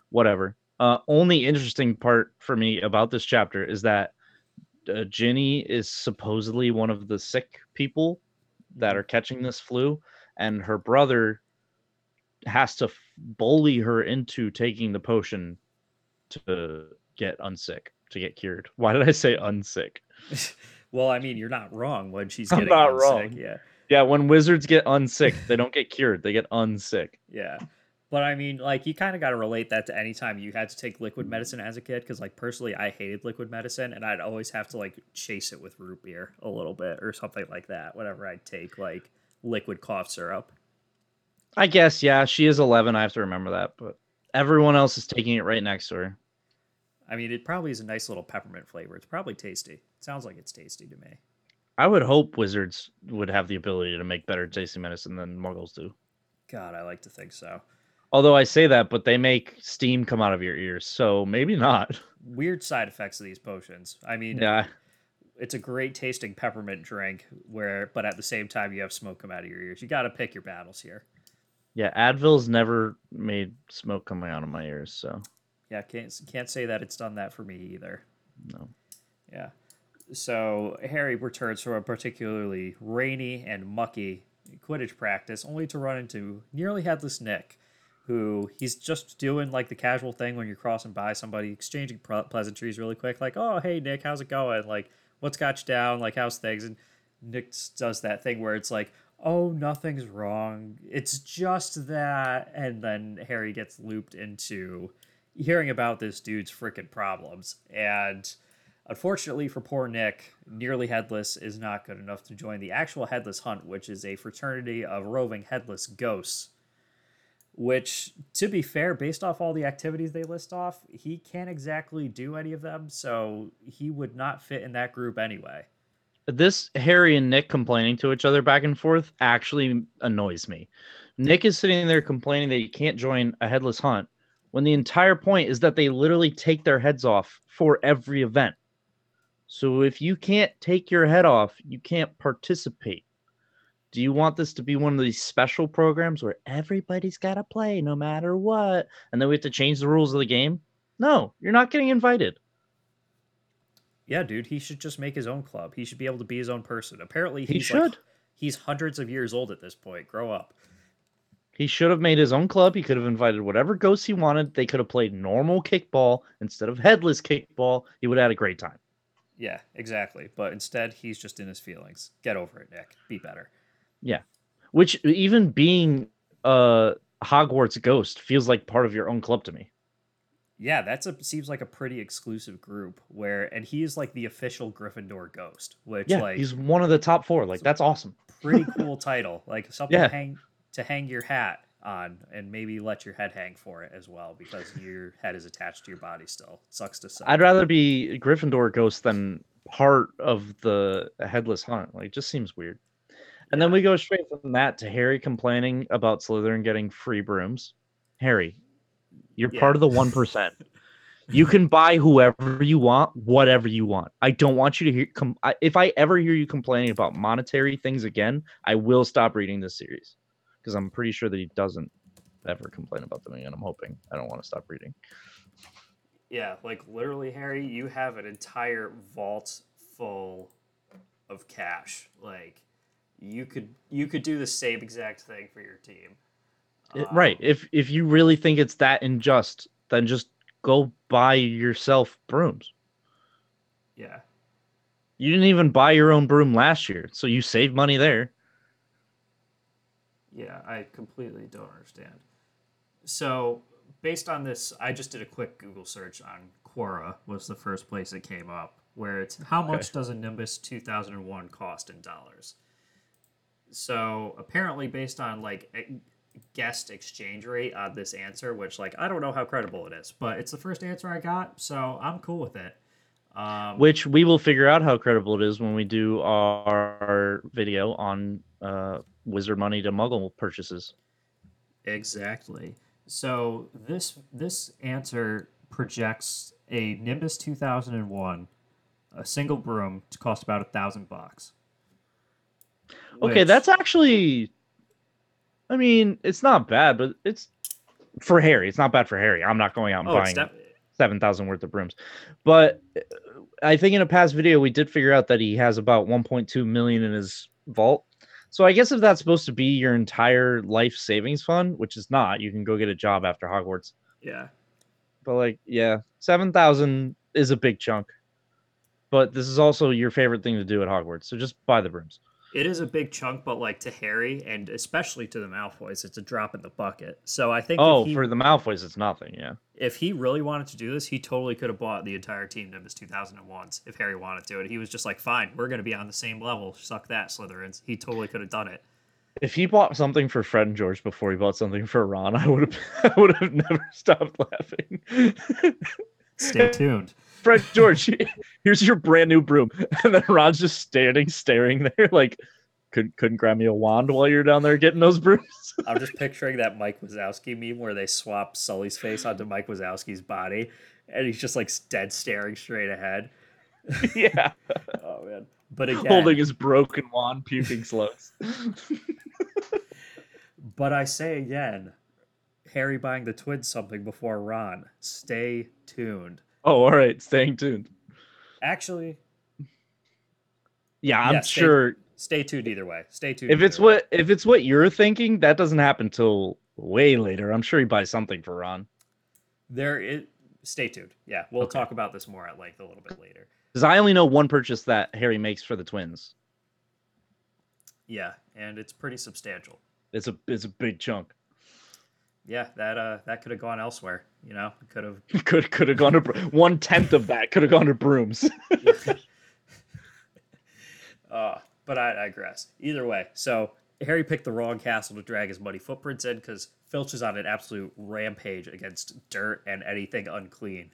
whatever. Uh, only interesting part for me about this chapter is that uh, ginny is supposedly one of the sick people that are catching this flu and her brother has to bully her into taking the potion to get unsick to get cured [laughs] why did i say unsick [laughs] well, I mean, you're not wrong when she's I'm getting not unsick, wrong. Yeah. yeah when wizards get unsick they don't get cured they get unsick [laughs] Yeah. But I mean, like, you kind of got to relate that to any time you had to take liquid medicine as a kid. Because, like, personally, I hated liquid medicine and I'd always have to, like, chase it with root beer a little bit or something like that whenever I'd take, like, liquid cough syrup. i guess yeah she is 11 i have to remember that but everyone else is taking it right next to her I mean, it probably is a nice little peppermint flavor. It's probably tasty. It sounds like it's tasty to me. i would hope wizards would have the ability to make better tasting medicine than muggles do God, I like to think so. although i say that but they make steam come out of your ears so maybe not Weird side effects of these potions. I mean, yeah it's a great tasting peppermint drink where, but at the same time, you have smoke come out of your ears. You got to pick your battles here. yeah advil's never made smoke coming out of my ears so Yeah, can't can't say that it's done that for me either. no Yeah. So Harry returns from a particularly rainy and mucky Quidditch practice, only to run into nearly headless Nick, who he's just doing like the casual thing when you're crossing by somebody, exchanging pleasantries really quick, like, "Oh, hey Nick, how's it going? Like, what's got you down? Like, how's things?" And Nick does that thing where it's like, "Oh, nothing's wrong. It's just that," and then Harry gets looped into hearing about this dude's freaking problems and Unfortunately for poor Nick, Nearly Headless is not good enough to join the actual Headless Hunt, which is a fraternity of roving headless ghosts. Which, to be fair, based off all the activities they list off, he can't exactly do any of them, so he would not fit in that group anyway. this Harry and Nick complaining to each other back and forth actually annoys me. Nick is sitting there complaining that he can't join a headless hunt when the entire point is that they literally take their heads off for every event. So if you can't take your head off, you can't participate. Do you want this to be one of these special programs where everybody's got to play no matter what and then we have to change the rules of the game? No, you're not getting invited. Yeah, dude, he should just make his own club. He should be able to be his own person. Apparently, He should. Like, he's hundreds of years old at this point. Grow up. He should have made his own club. He could have invited whatever ghosts he wanted. They could have played normal kickball instead of headless kickball. He would have had a great time. Yeah, exactly. But instead, he's just in his feelings. Get over it, Nick. Be better. Yeah. Which even being a Hogwarts ghost feels like part of your own club to me. Yeah, that's a seems like a pretty exclusive group where, and he is like the official Gryffindor ghost, which Yeah, like he's one of the top four. Like that's awesome. pretty [laughs] cool title, like something Yeah. hang to hang your hat on, and maybe let your head hang for it as well because [laughs] your head is attached to your body still. Sucks to say. I'd rather be Gryffindor ghost than part of the headless hunt. Like, it just seems weird. And then we go straight from that to Harry complaining about Slytherin getting free brooms. Harry, you're Yeah. part of the one percent. [laughs] You can buy whoever you want, whatever you want. I don't want you to hear. Com- I, if I ever hear you complaining about monetary things again, I will stop reading this series because I'm pretty sure that he doesn't ever complain about them again. I'm hoping. I don't want to stop reading. Yeah, like literally, Harry, you have an entire vault full of cash. Like you could you could do the same exact thing for your team. Um, right. If if you really think it's that unjust, then just go buy yourself brooms. Yeah. You didn't even buy your own broom last year, so you saved money there. Yeah, I completely don't understand. So, based on this, I just did a quick Google search on Quora was the first place it came up, where it's how Okay. much does a Nimbus 2001 cost in dollars? So, apparently based on like a guessed exchange rate on this answer, which like I don't know how credible it is, but it's the first answer I got, so I'm cool with it. Um, Which we will figure out how credible it is when we do our video on uh, wizard money to muggle purchases. Exactly. So this this answer projects a Nimbus 2001, a single broom to cost about a thousand bucks. Okay, Which- that's actually. I mean, it's not bad, but it's for Harry. It's not bad for Harry. I'm not going out and oh, buying def- seven thousand worth of brooms. But uh, I think in a past video we did figure out that he has about 1.2 million in his vault. So I guess if that's supposed to be your entire life savings fund, which is not, you can go get a job after Hogwarts. yeah. But like, yeah, seven thousand is a big chunk. But this is also your favorite thing to do at Hogwarts, so just buy the brooms. It is a big chunk, but like to Harry and especially to the Malfoys, it's a drop in the bucket. So I think Oh, he, for the Malfoys, it's nothing. Yeah. If he really wanted to do this, he totally could have bought the entire team Nimbus 2001s if Harry wanted to. And he was just like, fine, we're going to be on the same level. Suck that, Slytherins. He totally could have done it. If he bought something for Fred and George before he bought something for Ron, I would have [laughs] I would have never [laughs] stopped laughing. [laughs] Stay tuned. Fred George, here's your brand new broom. And then Ron's just standing, staring there, like couldn't couldn't grab me a wand while you're down there getting those brooms. I'm just picturing that Mike Wazowski meme where they swap Sully's face onto Mike Wazowski's body, and he's just like dead staring straight ahead. [laughs] [laughs] yeah. Oh man! But again, Holding his broken wand, puking slugs. [laughs] but I say again, Harry buying the twins something before Ron. Stay tuned. oh, all right. Staying tuned. Actually, Yeah, I'm Yeah, sure stay tuned either way. Stay tuned. if it's way. what if it's what you're thinking, that doesn't happen till way later. I'm sure he buys something for Ron. there is, stay tuned. Yeah, we'll Okay. talk about this more at length a little bit later. Because I only know one purchase that Harry makes for the twins. Yeah, and it's pretty substantial. It's a it's a big chunk. Yeah, that uh that could have gone elsewhere. You know, could have Could [laughs] could have gone to one tenth of that could have gone to brooms. uh, [laughs] [laughs] but I digress. Either way, so Harry picked the wrong castle to drag his muddy footprints in because Filch is on an absolute rampage against dirt and anything unclean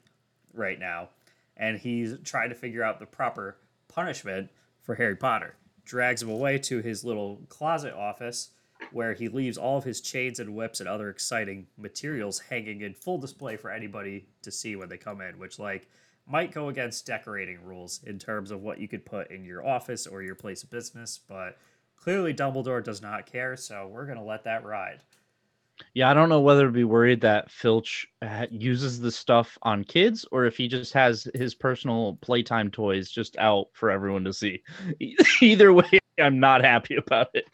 right now. And he's trying to figure out the proper punishment for Harry Potter. Drags him away to his little closet office where he leaves all of his chains and whips and other exciting materials hanging in full display for anybody to see when they come in, which like might go against decorating rules in terms of what you could put in your office or your place of business, but clearly Dumbledore does not care, so we're going to let that ride. Yeah, I don't know whether to be worried that Filch uses the stuff on kids or if he just has his personal playtime toys just out for everyone to see. [laughs] Either way, I'm not happy about it.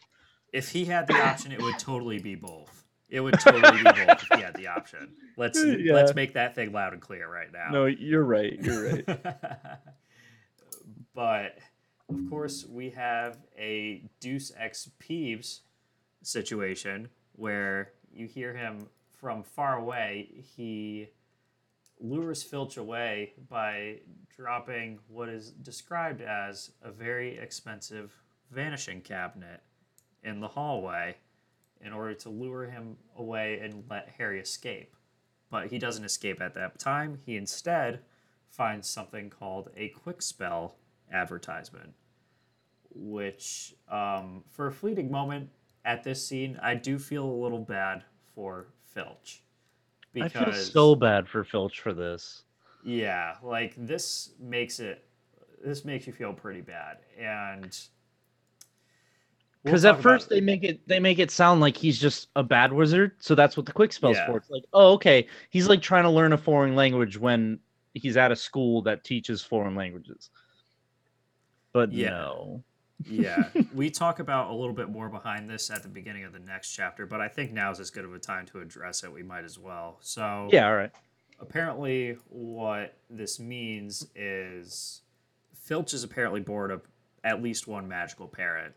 If he had the option, it would totally be both. It would totally be both if he had the option. Let's [laughs] Yeah. let's make that thing loud and clear right now. No, you're right. You're right. [laughs] but of course, we have a Deuce X Peeves situation where you hear him from far away. He lures Filch away by dropping what is described as a very expensive vanishing cabinet in the hallway in order to lure him away and let Harry escape. But he doesn't escape at that time. He instead finds something called a Kwikspell advertisement, which, um, for a fleeting moment at this scene, I do feel a little bad for Filch. I feel so bad for Filch for this. yeah, like this makes it, this makes you feel pretty bad. And Because talk at first they make it they make it sound like he's just a bad wizard, so that's what the Kwikspell's Yeah. for. It's like, oh, okay, he's like trying to learn a foreign language when he's at a school that teaches foreign languages. But Yeah. no, yeah, [laughs] we talk about a little bit more behind this at the beginning of the next chapter, but I think now's as good of a time to address it. We might as well. So, yeah, all right, apparently, what this means is Filch is apparently bored of at least one magical parent,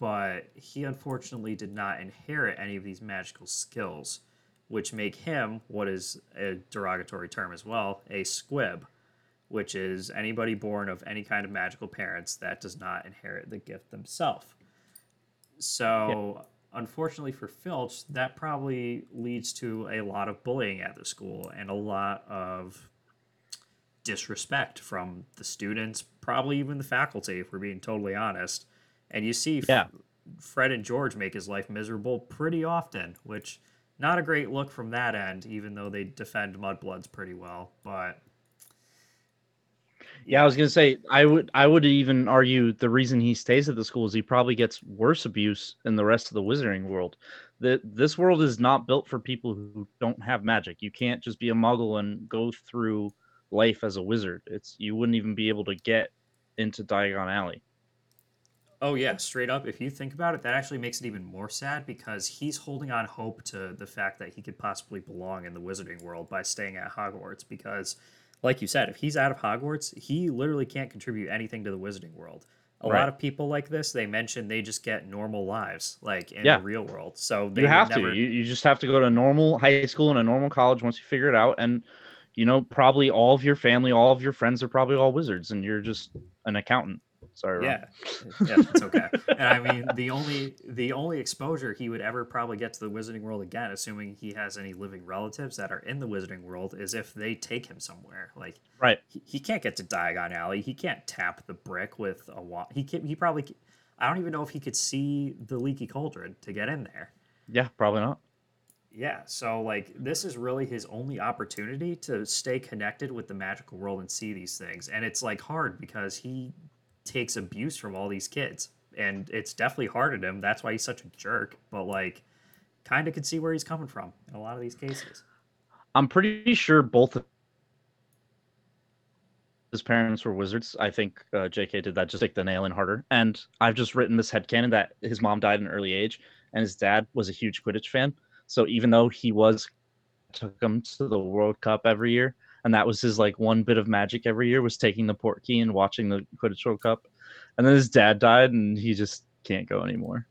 but he unfortunately did not inherit any of these magical skills, which make him what is a derogatory term as well a squib which is anybody born of any kind of magical parents that does not inherit the gift themselves. So, unfortunately for Filch, that probably leads to a lot of bullying at the school and a lot of disrespect from the students, probably even the faculty, if we're being totally honest. And you see Yeah. Fred and George make his life miserable pretty often, which not a great look from that end, even though they defend Mudbloods pretty well. But yeah. I was gonna say I would I would even argue the reason he stays at the school is he probably gets worse abuse in the rest of the wizarding world. That this world is not built for people who don't have magic. You can't just be a muggle and go through life as a wizard. It's you wouldn't even be able to get into Diagon Alley. Oh yeah, straight up. If you think about it, that actually makes it even more sad because he's holding on hope to the fact that he could possibly belong in the wizarding world by staying at Hogwarts. Because, like you said, if he's out of Hogwarts, he literally can't contribute anything to the wizarding world. A Right. lot of people like this, they mention they just get normal lives, like in Yeah. the real world. So they you have never, to. You, you just have to go to a normal high school and a normal college once you figure it out. And you know, probably all of your family, all of your friends are probably all wizards, and you're just an accountant. Sorry. Yeah, yeah, it's okay. and I mean, the only the only exposure he would ever probably get to the wizarding world again, assuming he has any living relatives that are in the wizarding world, is if they take him somewhere. Like, Right. he, he can't get to Diagon Alley. He can't tap the brick with a wand. He can, He probably. I don't even know if he could see the leaky cauldron to get in there. Yeah, probably not. Yeah, so like this is really his only opportunity to stay connected with the magical world and see these things. And it's like hard because he takes abuse from all these kids. And it's definitely hard on him. That's why he's such a jerk. But like kind of could see where he's coming from in a lot of these cases. I'm pretty sure both his parents were wizards. I think uh, JK did that just take the nail in harder. And I've just written this headcanon that his mom died at an early age and his dad was a huge Quidditch fan. So even though he was took him to the World Cup every year, and that was his like one bit of magic every year was taking the Portkey and watching the Quidditch World Cup. And then his dad died and he just can't go anymore.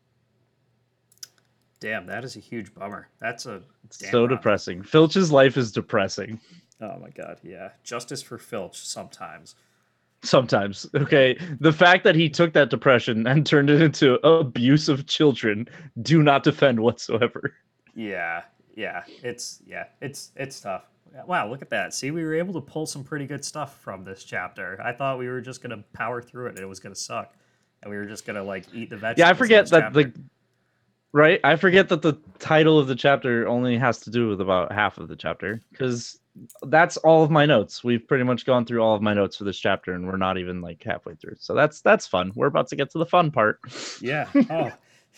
Damn, that is a huge bummer. That's a so depressing. Filch's life is depressing. Oh my god, yeah. Justice for Filch sometimes. Sometimes, okay. The fact that he took that depression and turned it into abuse of children, do not defend whatsoever. Yeah, yeah, it's yeah, it's it's tough. Wow, look at that. See, we were able to pull some pretty good stuff from this chapter. I thought we were just gonna power through it and it was gonna suck. and we were just gonna like eat the vegetables. Yeah, I forget that chapter. the right. I forget that the title of the chapter only has to do with about half of the chapter because that's all of my notes. We've pretty much gone through all of my notes for this chapter, and we're not even like halfway through. So that's that's fun. We're about to get to the fun part. Yeah. [laughs] Oh.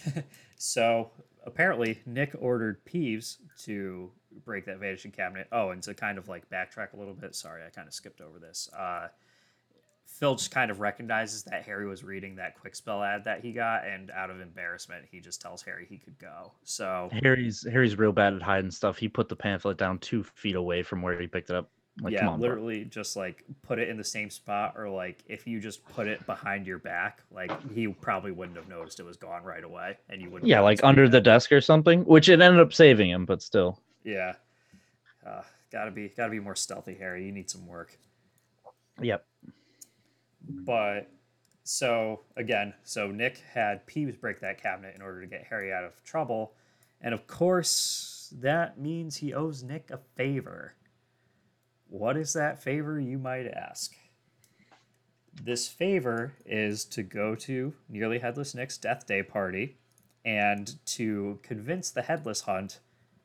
[laughs] so apparently Nick ordered Peeves to break that vanishing cabinet. Oh, and to kind of like backtrack a little bit. Sorry, I kind of skipped over this. Uh, Filch kind of recognizes that Harry was reading that Kwikspell ad that he got, and out of embarrassment, he just tells Harry he could go. So Harry's Harry's real bad at hiding stuff. He put the pamphlet down two feet away from where he picked it up. Like, yeah, come on, bro. literally just like put it in the same spot, or like if you just put it behind your back, like he probably wouldn't have noticed it was gone right away, and you wouldn't. Yeah, like under like the desk or something, which it ended up saving him, but still. Yeah. Uh, gotta be gotta be more stealthy, Harry. You need some work. Yep. But so again, so Nick had Peeves break that cabinet in order to get Harry out of trouble, and of course that means he owes Nick a favor. What is that favor, you might ask? This favor is to go to Nearly Headless Nick's death day party and to convince the Headless Hunt,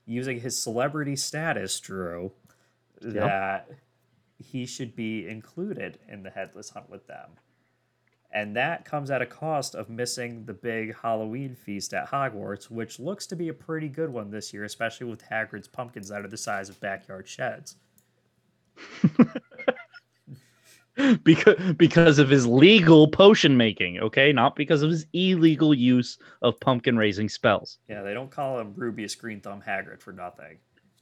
using his celebrity status, Drew, that he should be included in the Headless Hunt with them. And that comes at a cost of missing the big Halloween feast at Hogwarts, which looks to be a pretty good one this year, especially with Hagrid's pumpkins that are the size of backyard sheds. [laughs] [laughs] because because of his legal potion making, okay, not because of his illegal use of pumpkin raising spells. Yeah, they don't call him Rubeus Green Thumb Hagrid for nothing.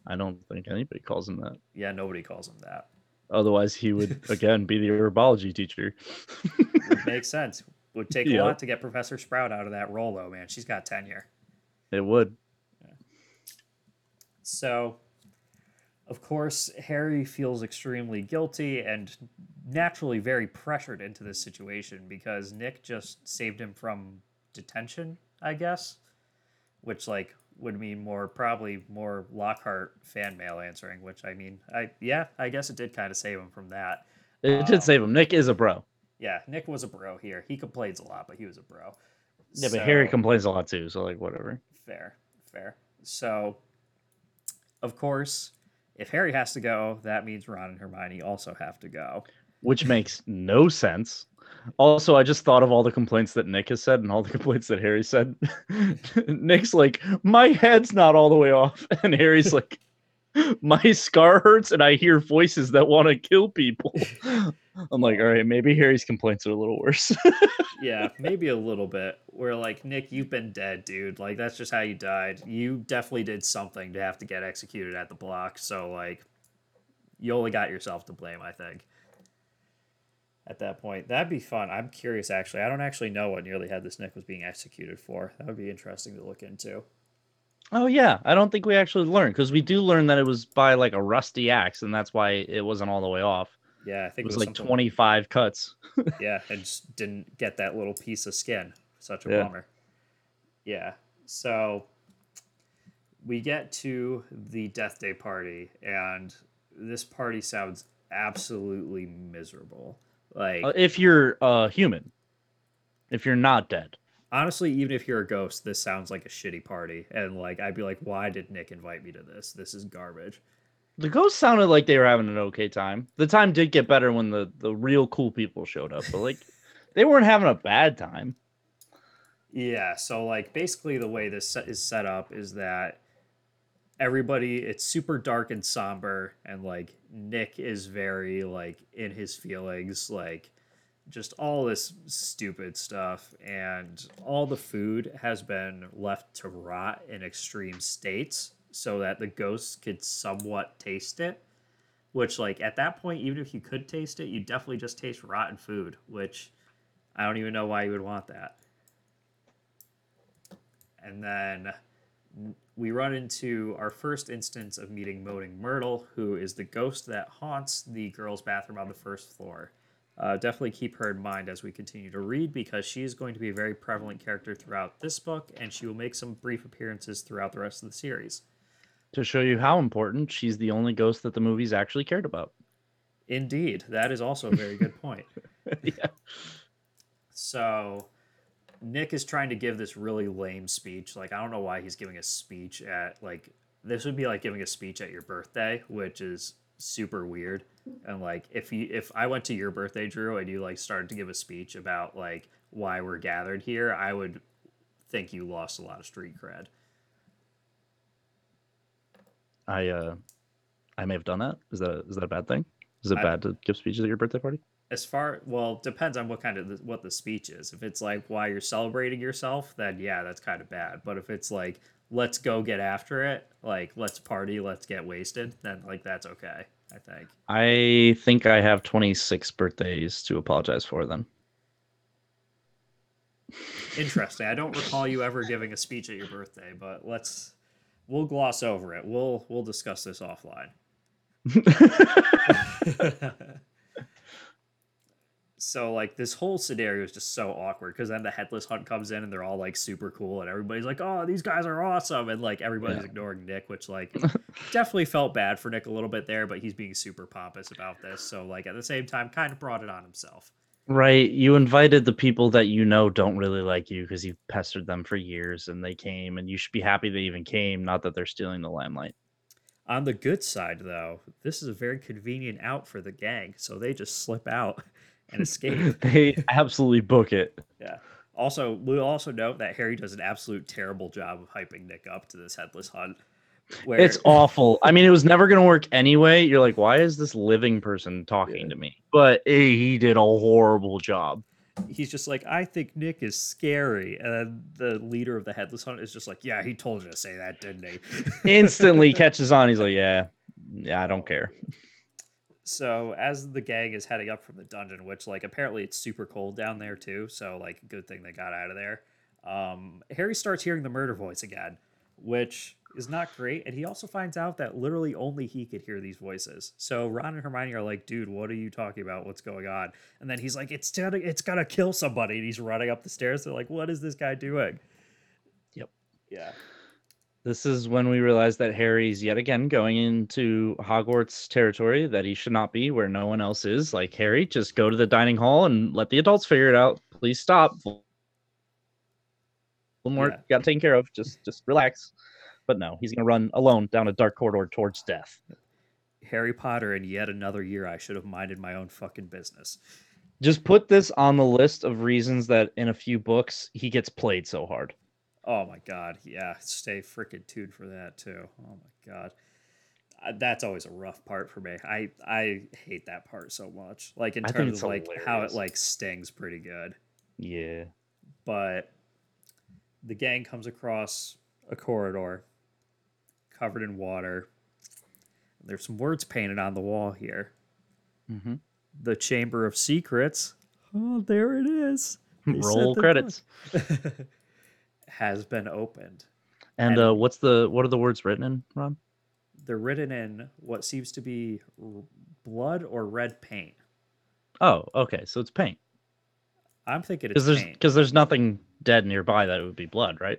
I don't think anybody calls him that. Yeah, nobody calls him that. Otherwise, he would [laughs] again be the herbology teacher. Makes [laughs] sense. Would take a lot to get Professor Sprout out of that role, though, man. She's got tenure. It would. So, of course, Harry feels extremely guilty and naturally very pressured into this situation because Nick just saved him from detention, I guess, which like would mean more probably more Lockhart fan mail answering, which I mean, I yeah, I guess it did kind of save him from that. It Um, did save him. Nick is a bro. Yeah, Nick was a bro here. He complains a lot, but he was a bro. Yeah, but Harry complains a lot too. So like whatever. Fair, fair. So, of course, if Harry has to go, that means Ron and Hermione also have to go. Which makes no sense. Also, I just thought of all the complaints that Nick has said and all the [laughs] complaints that Harry said. [laughs] Nick's like, my head's not all the way off. [laughs] And Harry's like, my scar hurts and I hear voices that want to kill people. I'm like, all right, maybe Harry's complaints are a little worse. [laughs] Yeah, maybe a little bit. Where like Nick, you've been dead, dude. Like that's just how you died. You definitely did something to have to get executed at the block. So like, you only got yourself to blame, I think. At that point, that'd be fun. I'm curious, actually. I don't actually know what Nearly Headless Nick was being executed for. That would be interesting to look into. oh, yeah. I don't think we actually learned because we do learn that it was by like a rusty axe and that's why it wasn't all the way off. Yeah, I think It think was like something- 25 cuts. [laughs] Yeah, and just didn't get that little piece of skin. Such a Yeah. bummer. Yeah. So we get to the death day party, and this party sounds absolutely miserable. Like Uh, if you're uh, human, if you're not dead. honestly, even if you're a ghost, this sounds like a shitty party. And like I'd be like, why did Nick invite me to this? This is garbage. The ghosts sounded like they were having an okay time. The time did get better when the the real cool people showed up, but like [laughs] they weren't having a bad time. Yeah, so like basically the way this is set up is that everybody it's super dark and somber and like Nick is very like in his feelings like just all this stupid stuff and all the food has been left to rot in extreme states so that the ghosts could somewhat taste it which like at that point even if you could taste it you definitely just taste rotten food which I don't even know why you would want that and then we run into our first instance of meeting Moaning Myrtle, who is the ghost that haunts the girls' bathroom on the first floor. Uh, definitely keep her in mind as we continue to read because she is going to be a very prevalent character throughout this book, and she will make some brief appearances throughout the rest of the series. To show you how important, she's the only ghost that the movies actually cared about. Indeed, that is also a very good point. [laughs] yeah. So Nick is trying to give this really lame speech. Like I don't know why he's giving a speech at like this would be like giving a speech at your birthday, which is super weird. And like if you if I went to your birthday, Drew, and you like started to give a speech about like why we're gathered here, I would think you lost a lot of street cred. I uh, I may have done that. Is that a, is that a bad thing? Is it I- bad to give speeches at your birthday party? As far well, depends on what kind of what the speech is. If it's like why you're celebrating yourself, then yeah, that's kind of bad. But if it's like let's go get after it, like let's party, let's get wasted, then like that's okay. I think. I think I have 26 birthdays to apologize for then. Interesting. I don't recall you ever giving a speech at your birthday, but let's we'll gloss over it. We'll we'll discuss this offline. [laughs] so like this whole scenario is just so awkward because then the headless hunt comes in and they're all like super cool and everybody's like, "Oh, these guys are awesome," and like everybody's Yeah. ignoring Nick, which like [laughs] definitely felt bad for Nick a little bit there, but he's being super pompous about this. So like at the same time, kind of brought it on himself. Right. You invited the people that you know don't really like you because you've pestered them for years and they came and you should be happy they even came, not that they're stealing the limelight. On the good side, though, this is a very convenient out for the gang, so they just slip out [laughs] and escape. [laughs] they absolutely book it. yeah. Also, we'll also note that Harry does an absolute terrible job of hyping Nick up to this headless hunt. Where It's awful. I mean, it was never going to work anyway. You're like, why is this living person talking Yeah. to me? But eh, he did a horrible job. he's just like, I think Nick is scary, and the leader of the headless hunt is just like, Yeah, he told you to say that, didn't he? [laughs] Instantly catches on. He's like, yeah, yeah, I don't care. so as the gang is heading up from the dungeon which like apparently it's super cold down there too so like good thing they got out of there um, harry starts hearing the murder voice again which is not great and he also finds out that literally only he could hear these voices so ron and hermione are like dude what are you talking about what's going on and then he's like it's gonna it's gonna kill somebody and he's running up the stairs they're like what is this guy doing Yep. yeah This is when we realize that Harry's yet again going into Hogwarts territory that he should not be, where no one else is. Like Harry, just go to the dining hall and let the adults figure it out. Please stop. Voldemort Yeah. got taken care of. Just, just relax. But no, he's gonna run alone down a dark corridor towards death. harry potter and yet another year i should have minded my own fucking business Just put this on the list of reasons that in a few books he gets played so hard. Oh my god, yeah, stay freaking tuned for that too. Oh my god, Uh, that's always a rough part for me. I I hate that part so much. Like in terms of like how it like stings pretty good, Yeah. but the gang comes across a corridor covered in water. There's some words painted on the wall here. hmm The Chamber of Secrets. Oh, there it is. They Roll credits. [laughs] has been opened. And And- uh, what's the what are the words written in, Ron? they're written in what seems to be r- blood or red paint. Oh, okay. So it's paint. I'm thinking Because it's there's paint. because there's nothing dead nearby that it would be blood, right?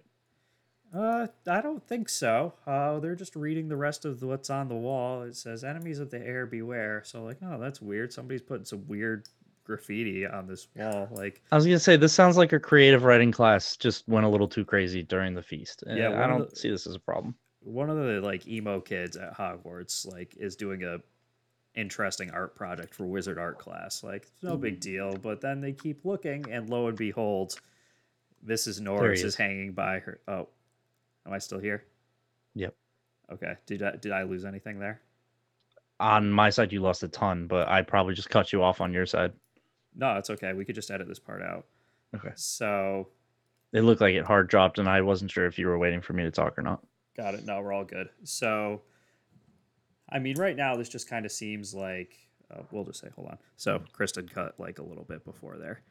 Uh, I don't think so. Uh, they're just reading the rest of the, what's on the wall. It says "Enemies of the heir beware." So like, oh, that's weird. Somebody's putting some weird graffiti on this wall. Like, I was gonna say this sounds like a creative writing class just went a little too crazy during the feast. Yeah, Yeah, I don't the- see this as a problem. one of the like emo kids at Hogwarts like is doing a interesting art project for wizard art class. Like, it's no big deal. But then they keep looking, and lo and behold, Mrs. Norris is. is. hanging by her. Oh, am I still here? Yep. Okay. Did I did I lose anything there? On my side, you lost a ton, but I probably just cut you off on your side. No, it's okay. We could just edit this part out. Okay. So It looked like it hard dropped, and I wasn't sure if you were waiting for me to talk or not. Got it. No, we're all good. So, I mean, right now this just kind of seems like uh, we'll just say, hold on. So Kristen cut like a little bit before there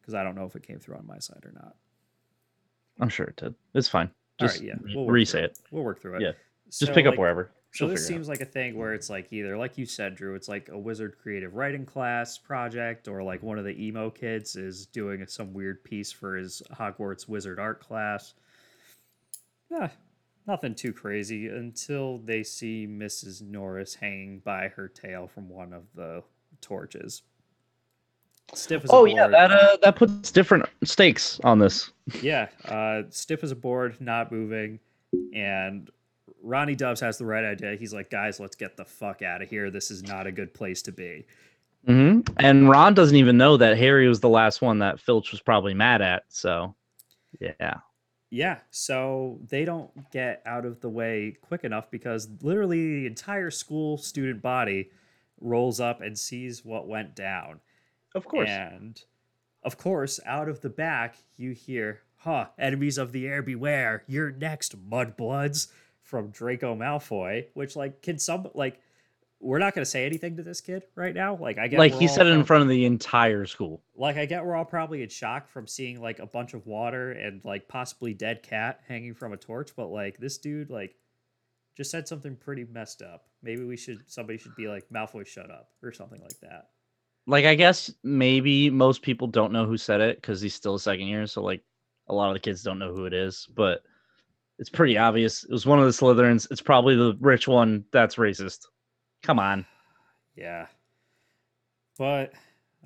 because I don't know if it came through on my side or not. I'm sure it did. It's fine. Just right, yeah, re- we'll re-say through it. We'll work through it. Yeah, Just So, pick up like, wherever. So She'll this it out. seems like a thing where it's like either, like you said, Drew, it's like a wizard creative writing class project, or like one of the emo kids is doing some weird piece for his Hogwarts wizard art class. Yeah, nothing too crazy until they see Mrs. Norris hanging by her tail from one of the torches. Stiff as a board. Oh yeah, that uh that puts different stakes on this. [laughs] Yeah, uh, stiff as a board, not moving, and Ronnie Dubs has the right idea. He's like, guys, let's get the fuck out of here. This is not a good place to be. hmm And Ron doesn't even know that Harry was the last one that Filch was probably mad at. So, yeah. Yeah, so they don't get out of the way quick enough because literally the entire school student body rolls up and sees what went down. Of course. And of course, out of the back, you hear, huh, enemies of the heir beware, you're next, mudbloods, from Draco Malfoy, which, like, can some, like, we're not going to say anything to this kid right now. Like, I get like he said it in front of the entire school. Like, I get we're all probably in shock from seeing, like, a bunch of water and, like, possibly dead cat hanging from a torch, but, like, this dude, like, just said something pretty messed up. Maybe we should, somebody should be like, Malfoy, shut up, or something like that. Like I guess maybe most people don't know who said it because he's still a second year, so like a lot of the kids don't know who it is, but it's pretty obvious. It was one of the Slytherins. It's probably the rich one that's racist. Come on. Yeah. But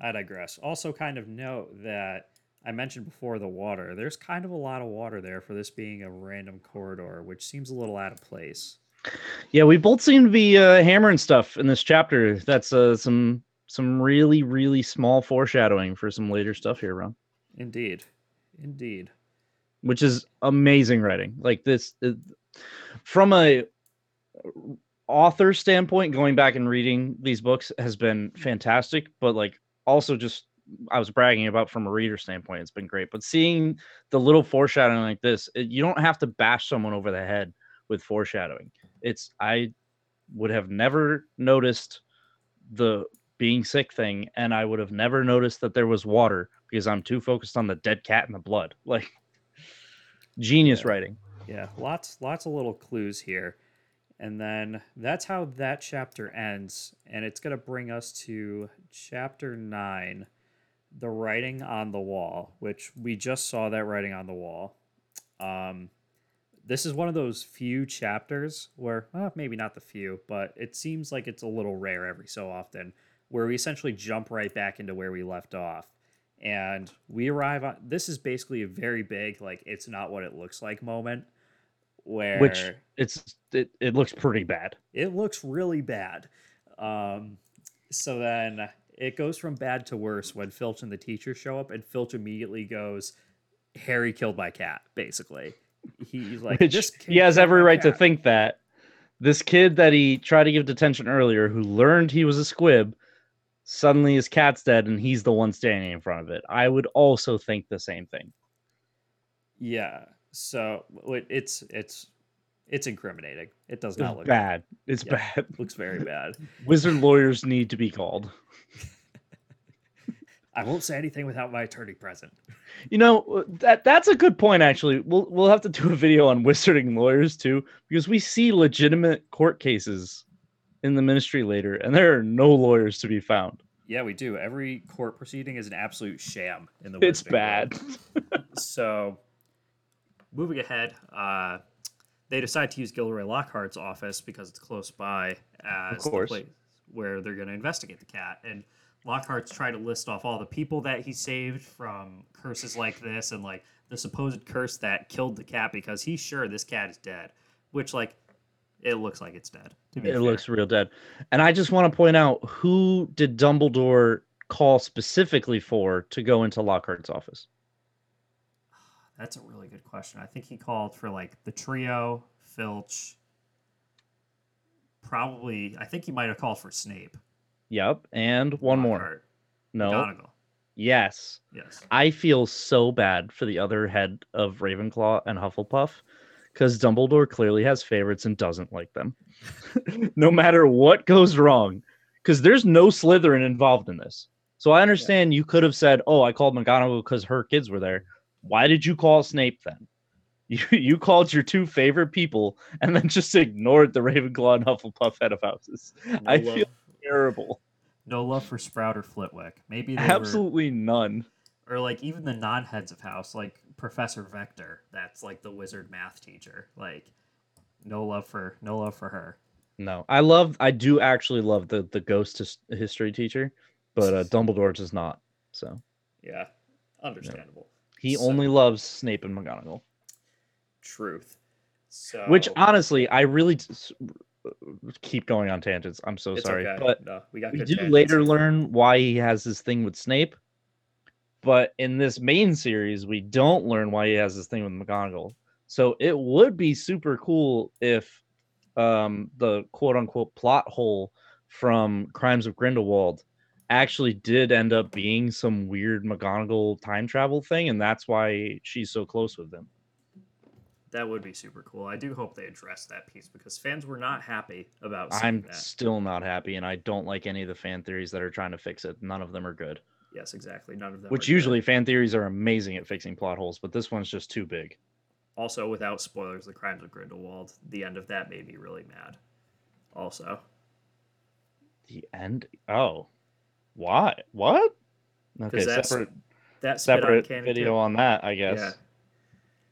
I digress. Also, kind of note that I mentioned before the water. There's kind of a lot of water there for this being a random corridor, which seems a little out of place. Yeah, we both seem to be uh, hammering stuff in this chapter. That's uh, some some really really small foreshadowing for some later stuff here, Ron. Indeed. Indeed. which is amazing writing. Like this, it- from a author standpoint, going back and reading these books has been fantastic. But like also just I was bragging about from a reader standpoint, it's been great. But seeing the little foreshadowing like this, it, you don't have to bash someone over the head with foreshadowing. It's I would have never noticed the being sick thing, and I would have never noticed that there was water because I'm too focused on the dead cat and the blood. [laughs] Like genius Yeah. writing. Yeah, lots lots of little clues here. And then that's how that chapter ends. And it's going to bring us to chapter 9, the writing on the wall, which we just saw that writing on the wall. Um, this is one of those few chapters where, well, maybe not the few, but it seems like it's a little rare every so often, where we essentially jump right back into where we left off. And we arrive on this is basically a very big, like, it's not what it looks like moment where Which it's it, it looks pretty bad. it looks really bad. Um, so then it goes from bad to worse when Filch and the teacher show up, and Filch immediately goes, "Harry killed my cat." Basically, he's like, Which he has every right to think that this kid that he tried to give detention earlier, who learned he was a squib, suddenly his cat's dead and he's the one standing in front of it. I would also think the same thing. Yeah. So it's it's it's incriminating. It does It's not look bad. It's Yeah. bad. [laughs] Looks very bad. [laughs] Wizard lawyers need to be called. [laughs] I won't say anything without my attorney present. You know uh, that that's a good point. Actually, we'll we'll have to do a video on wizarding lawyers too, because we see legitimate court cases in the ministry later, and there are no lawyers to be found. Yeah, we do. Every court proceeding is an absolute sham in the. It's bad. so, moving ahead, uh, they decide to use Gilderoy Lockhart's office because it's close by as the place where they're going to investigate the cat. And Lockhart's trying to list off all the people that he saved from curses like this and like the supposed curse that killed the cat because he's sure this cat is dead, which like it looks like it's dead. It fair. looks real dead. And I just want to point out who did Dumbledore call specifically for to go into Lockhart's office? [sighs] That's a really good question. I think he called for like the trio, Filch. Probably, I think he might have called for Snape. Yep. And one more. No. McGonagall. Yes. Yes. I feel so bad for the other head of Ravenclaw and Hufflepuff because Dumbledore clearly has favorites and doesn't like them. [laughs] no matter what goes wrong, because there's no Slytherin involved in this. So I understand you could have said, "Oh, I called McGonagall because her kids were there." Why did you call Snape then? [laughs] You you called your two favorite people and then just ignored the Ravenclaw and Hufflepuff head of houses. No I love, feel terrible. no love for Sprout or Flitwick. Maybe they were, Absolutely none. or like even the non-heads of house, like Professor Vector. That's like the wizard math teacher. Like, no love for no love for her. No, I love. I do actually love the the ghost history teacher, but uh, Dumbledore does not. So Yeah, understandable. he So- only loves Snape and McGonagall. Truth. So Which honestly, I really t- keep going on tangents. I'm so it's sorry, okay. but no, we got we do tangents. later learn why he has this thing with Snape. But in this main series, we don't learn why he has this thing with McGonagall. So it would be super cool if um, the quote unquote plot hole from Crimes of Grindelwald actually did end up being some weird McGonagall time travel thing, and that's why she's so close with him. That would be super cool. I do hope they address that piece because fans were not happy about I'm that. still not happy, and I don't like any of the fan theories that are trying to fix it. None of them are good. Yes, exactly. None of them. Which usually fan theories are amazing at fixing plot holes, but this one's just too big. also without spoilers, the crimes of Grindelwald. The end of that made me really mad. Also, The end. Oh, why? What? Okay, that's separate that spit on separate video too. on that, I Yeah, guess.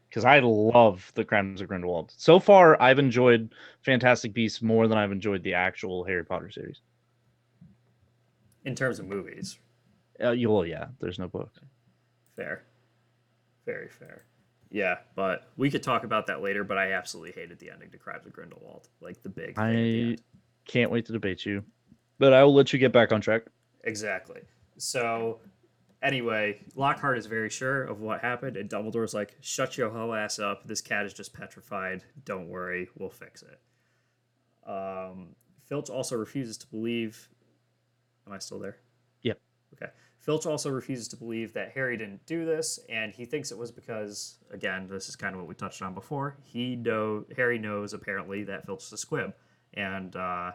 Because I love the Crimes of Grindelwald. So far, I've enjoyed Fantastic Beasts more than I've enjoyed the actual Harry Potter series. in terms of movies, Uh, you well, yeah. There's no book. fair, very fair. Yeah, but we could talk about that later. But I absolutely hated the ending to Crimes of Grindelwald, like the big. I can't wait to debate you, but I will let you get back on track. Exactly. So, anyway, Lockhart is very sure of what happened, and Dumbledore's like, "Shut your hoe ass up. This cat is just petrified. Don't worry, we'll fix it." Um, Filch also refuses to believe. Am I still there? Yep. Okay. Filch also refuses to believe that Harry didn't do this, and he thinks it was because, again, this is kind of what we touched on before. He know Harry knows apparently that Filch is a squib, and uh,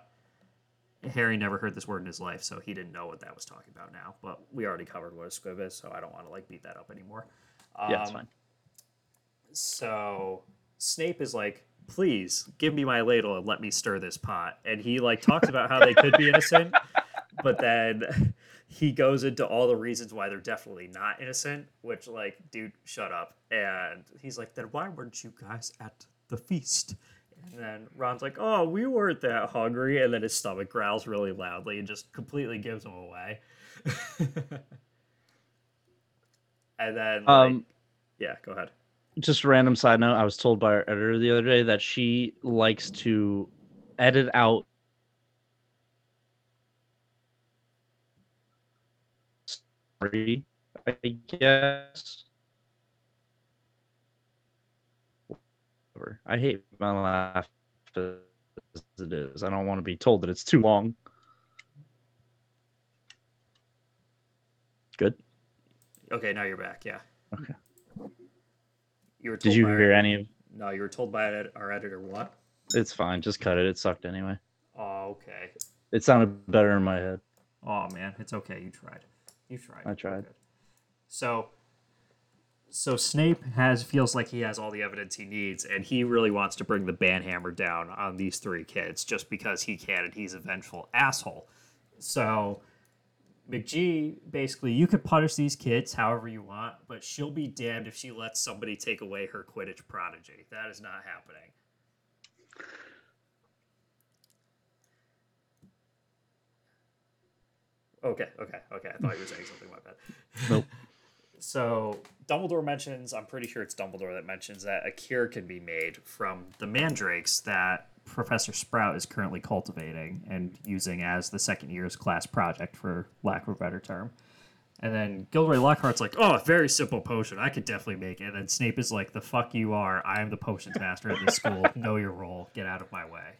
Harry never heard this word in his life, so he didn't know what that was talking about now. But we already covered what a squib is, so I don't want to like beat that up anymore. Yeah, it's Um, fine. So Snape is like, "Please give me my ladle and let me stir this pot." And he like talks about how they could be innocent, but then he goes into all the reasons why they're definitely not innocent. Which, like, dude, shut up. And he's like, "Then why weren't you guys at the feast?" And then Ron's like, "Oh, we weren't that hungry." And then his stomach growls really loudly and just completely gives him away. [laughs] and then, like, Um, yeah, go ahead. just a random side note i was told by our editor the other day that she likes to edit out i guess Whatever. i hate my laugh as it is i don't want to be told that it's too long good Okay, now you're back. Yeah. Okay. You were told did you by our- hear any of No, you were told by our editor what? it's fine just cut it it sucked anyway Oh, okay. it sounded better in my head Oh man, it's okay. You tried. You tried. I tried. So, so Snape has feels like he has all the evidence he needs, and he really wants to bring the banhammer down on these three kids just because he can, and he's a vengeful asshole. So. McGee, basically, you could punish these kids however you want, but she'll be damned if she lets somebody take away her Quidditch prodigy. That is not happening. Okay, okay, okay. I thought you were saying something like [laughs] that. Nope. So Dumbledore mentions, I'm pretty sure it's Dumbledore that mentions that a cure can be made from the mandrakes that Professor Sprout is currently cultivating and using as the second year's class project, for lack of a better term. And then Gilderoy Lockhart's like, "Oh, very simple potion. I could definitely make it." And then Snape is like, "The fuck you are! I am the potions master at this school. [laughs] know your role. Get out of my way."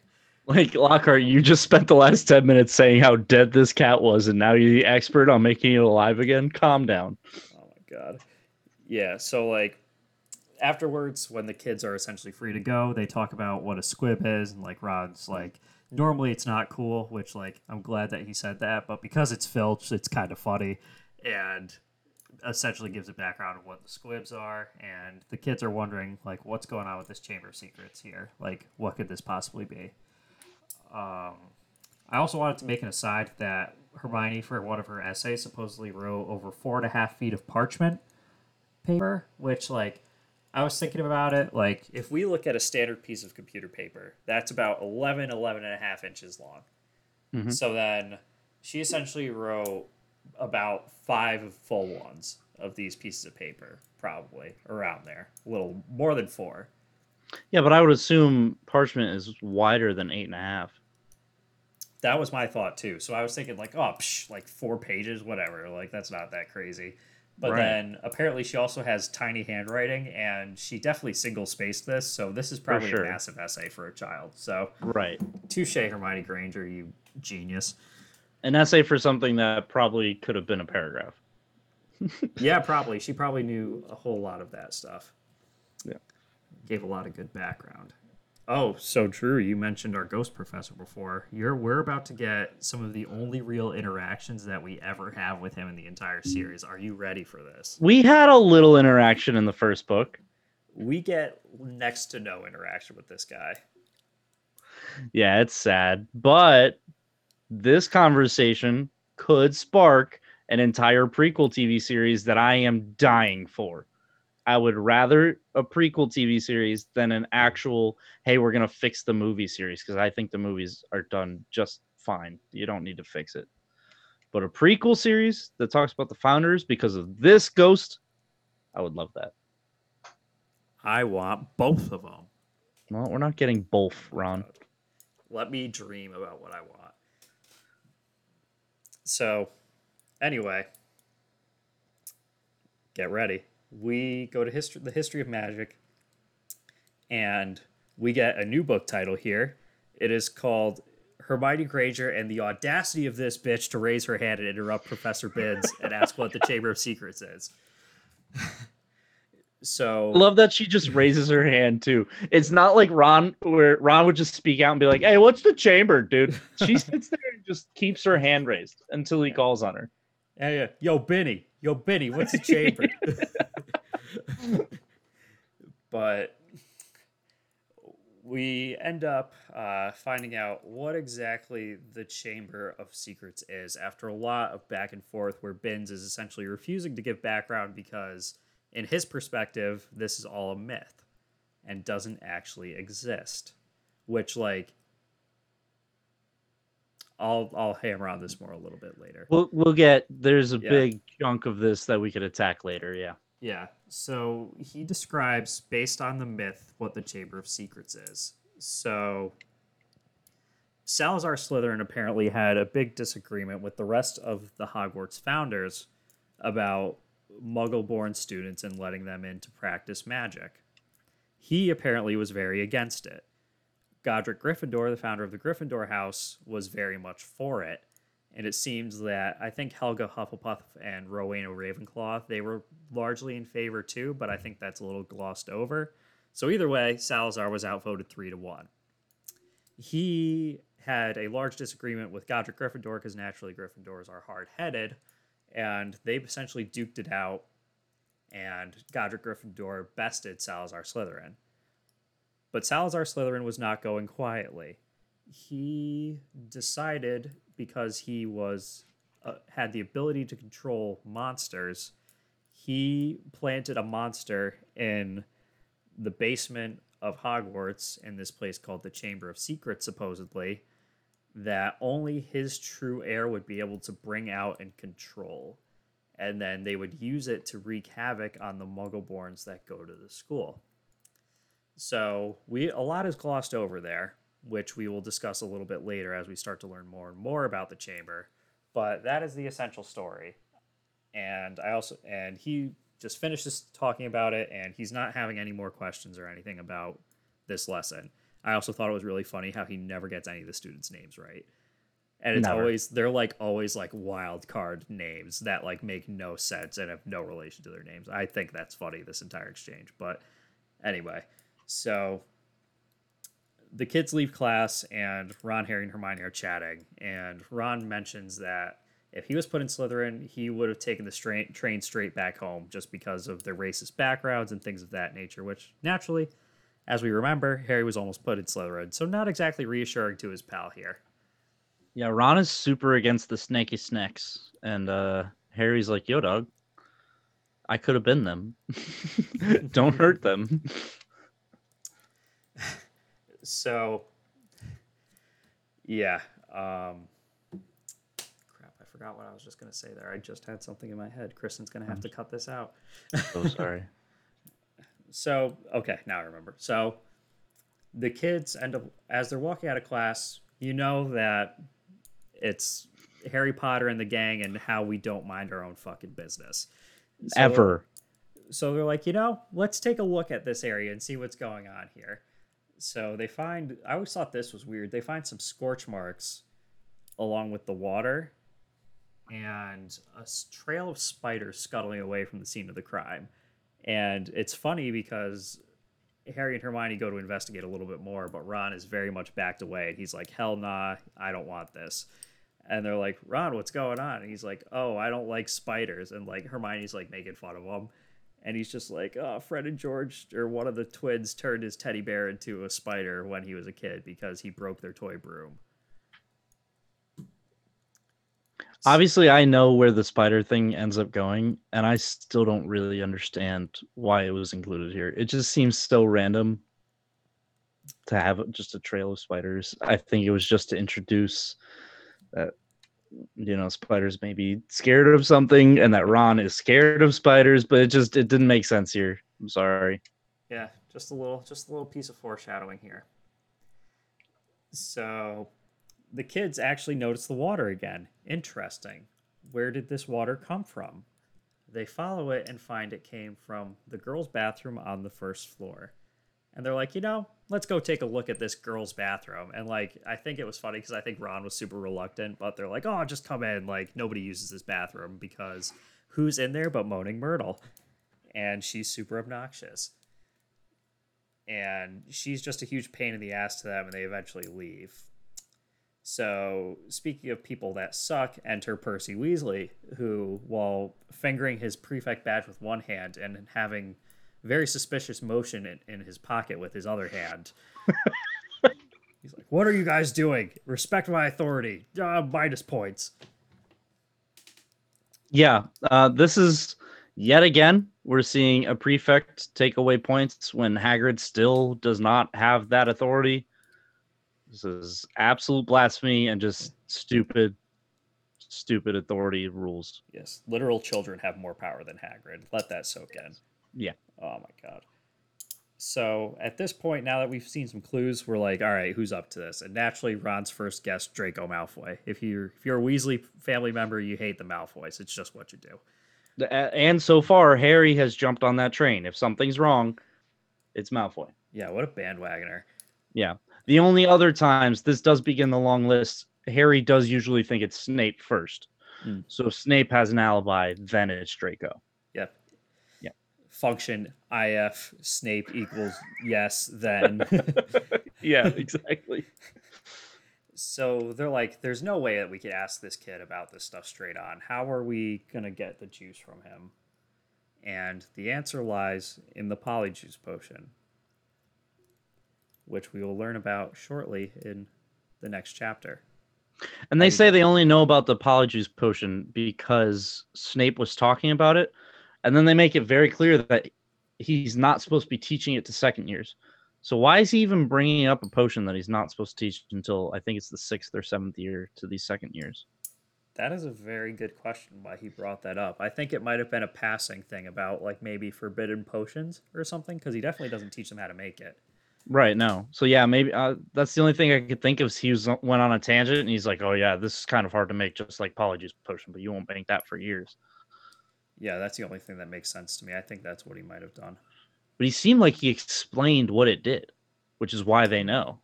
Like Lockhart, you just spent the last ten minutes saying how dead this cat was, and now you're the expert on making it alive again. Calm down. Oh my god. Yeah, so like afterwards when the kids are essentially free to go, they talk about what a squib is and like Ron's like normally it's not cool, which like I'm glad that he said that, but because it's Filch, it's kind of funny and essentially gives a background of what the squibs are and the kids are wondering like what's going on with this chamber of secrets here? Like what could this possibly be? Um I also wanted to make an aside that Hermione, for one of her essays, supposedly wrote over four and a half feet of parchment paper, which, like, I was thinking about it. Like, if we look at a standard piece of computer paper, that's about 11, 11 and a half inches long. Mhm. So then she essentially wrote about five full ones of these pieces of paper, probably around there, a little more than four. Yeah, but I would assume parchment is wider than eight and a half. That was my thought too. So I was thinking like, oh, psh, like four pages, whatever. Like that's not that crazy. But Right. then apparently she also has tiny handwriting, and she definitely single spaced this. So this is probably sure. a massive essay for a child. So Right. touche, Hermione Granger, you genius. An essay for something that probably could have been a paragraph. [laughs] Yeah, probably. She probably knew a whole lot of that stuff. Yeah. Gave a lot of good background. Oh, so true. you mentioned our ghost professor before. You're we're about to get some of the only real interactions that we ever have with him in the entire series. Are you ready for this? We had a little interaction in the first book. We get next to no interaction with this guy. Yeah, it's sad, but this conversation could spark an entire prequel TV series that I am dying for. I would rather a prequel TV series than an actual, hey, we're going to fix the movie series because I think the movies are done just fine. You don't need to fix it. But a prequel series that talks about the founders because of this ghost, I would love that. I want both of them. Well, we're not getting both, Ron. Let me dream about what I want. So, anyway, get ready. We go to history, the history of magic, and we get a new book title here. It is called Hermione Granger and the audacity of this bitch to raise her hand and interrupt Professor Binns and ask what the Chamber of Secrets is. so, I love that she just raises her hand too. It's not like Ron, where Ron would just speak out and be like, "Hey, what's the chamber, dude?" She [laughs] sits there and just keeps her hand raised until he calls on her. Yeah, yeah. Yo, Benny. Yo, Benny, what's the [laughs] chamber? [laughs] [laughs] but we end up uh, finding out what exactly the Chamber of Secrets is after a lot of back and forth where Binns is essentially refusing to give background because, in his perspective, this is all a myth and doesn't actually exist. Which, like, I'll I'll hammer on this more a little bit later. We'll we'll get. There's a Yeah. big chunk of this that we could attack later. Yeah. Yeah. So he describes, based on the myth, what the Chamber of Secrets is. So Salazar Slytherin apparently had a big disagreement with the rest of the Hogwarts founders about muggle born students and letting them in to practice magic. He apparently was very against it. Godric Gryffindor, the founder of the Gryffindor House, was very much for it. And it seems that I think Helga Hufflepuff and Rowena Ravenclaw, they were largely in favor too, but I think that's a little glossed over. So either way, Salazar was outvoted three to one. He had a large disagreement with Godric Gryffindor because naturally Gryffindors are hard headed, and they essentially duked it out, and Godric Gryffindor bested Salazar Slytherin. But Salazar Slytherin was not going quietly. He decided because he was uh, had the ability to control monsters, he planted a monster in the basement of Hogwarts in this place called the Chamber of Secrets, supposedly, that only his true heir would be able to bring out and control. And then they would use it to wreak havoc on the Muggleborns that go to the school. So we a lot is glossed over there, which we will discuss a little bit later as we start to learn more and more about the chamber. But that is the essential story. And I also and he just finishes talking about it and he's not having any more questions or anything about this lesson. I also thought it was really funny how he never gets any of the students' names right. And it's Never. always they're like always like wild card names that like make no sense and have no relation to their names. I think that's funny this entire exchange. But anyway, so the kids leave class and Ron, Harry, and Hermione are chatting. And Ron mentions that if he was put in Slytherin, he would have taken the train straight back home just because of their racist backgrounds and things of that nature, which naturally, as we remember, Harry was almost put in Slytherin. So not exactly reassuring to his pal here. Yeah. Ron is super against the snaky snacks, and uh Harry's like, "Yo, dog, I could have been them. [laughs] Don't hurt them." [laughs] So, yeah. Um, crap, I forgot what I was just gonna say there. I just had something in my head. Kristen's gonna have to cut this out. So sorry. [laughs] So okay, now I remember. So the kids end up as they're walking out of class. You know that it's Harry Potter and the gang and how we don't mind our own fucking business. So- Ever. so they're like, you know, let's take a look at this area and see what's going on here. So they find, I always thought this was weird. They find some scorch marks along with the water and a trail of spiders scuttling away from the scene of the crime. And it's funny because Harry and Hermione go to investigate a little bit more, but Ron is very much backed away. And he's like, hell nah, I don't want this. And they're like, Ron, what's going on? And he's like, oh, I don't like spiders. And like Hermione's like making fun of him. And he's just like, oh, Fred and George, or one of the twins, turned his teddy bear into a spider when he was a kid because he broke their toy broom. Obviously, I know where the spider thing ends up going, and I still don't really understand why it was included here. It just seems so random to have just a trail of spiders. I think it was just to introduce that you know spiders may be scared of something, and that Ron is scared of spiders, but it just it didn't make sense here. I'm sorry. Yeah, just a little, just a little piece of foreshadowing here. So, the kids actually notice the water again. Interesting. Where did this water come from? They follow it and find it came from the girls' bathroom on the first floor. And they're like, you know, let's go take a look at this girls' bathroom. And like, I think it was funny because I think Ron was super reluctant, but they're like, oh, just come in. Like, nobody uses this bathroom because who's in there but Moaning Myrtle? And she's super obnoxious and she's just a huge pain in the ass to them and they eventually leave so speaking of people that suck enter percy weasley who while fingering his prefect badge with one hand and having very suspicious motion in, in his pocket with his other hand [laughs] he's like what are you guys doing respect my authority uh, minus points Yeah, uh, this is yet again we're seeing a prefect take away points when Hagrid still does not have that authority. This is absolute blasphemy and just stupid, stupid authority rules. yes literal children have more power than hagrid let that soak in Yeah. Oh my god. So at this point, now that we've seen some clues, we're like, all right, who's up to this? And naturally, Ron's first guess, Draco Malfoy. If you're if you're a Weasley family member, you hate the Malfoys. It's just what you do. The- And so far, Harry has jumped on that train. If something's wrong, it's Malfoy. Yeah, what a bandwagoner. Yeah. The only other times this does begin the long list, Harry does usually think it's Snape first. Hmm. So if Snape has an alibi, then it's Draco. Yep. Yeah. Function if Snape equals yes, then. [laughs] yeah, exactly. so they're like, there's no way that we could ask this kid about this stuff straight on. How are we gonna get the juice from him? And the answer lies in the polyjuice potion, which we will learn about shortly in the next chapter. And they And- say they only know about the Polyjuice potion because Snape was talking about it. And then they make it very clear that he's not supposed to be teaching it to second years. So why is he even bringing up a potion that he's not supposed to teach until I think it's the sixth or seventh year to these second years? That is a very good question why he brought that up. I think it might have been a passing thing about like maybe forbidden potions or something because he definitely doesn't teach them how to make it. Right. No. So yeah, maybe uh, that's the only thing I could think of. Is he was went on a tangent and he's like, "Oh yeah, this is kind of hard to make, just like Polyjuice potion, but you won't make that for years." Yeah, that's the only thing that makes sense to me. I think that's what he might have done. But he seemed like he explained what it did, which is why they know.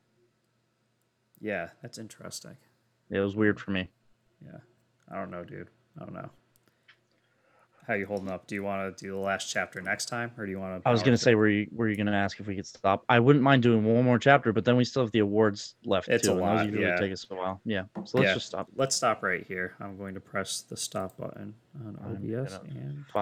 Yeah, that's interesting. It was weird for me. Yeah. I don't know, dude. I don't know. How you holding up? Do you want to do the last chapter next time, or do you want to? I was gonna say, were you were you gonna ask if we could stop? I wouldn't mind doing one more chapter, but then we still have the awards left It's too. a and lot, those yeah. take us a while. Yeah. So let's Yeah. just stop. Let's stop right here. I'm going to press the stop button on OBS and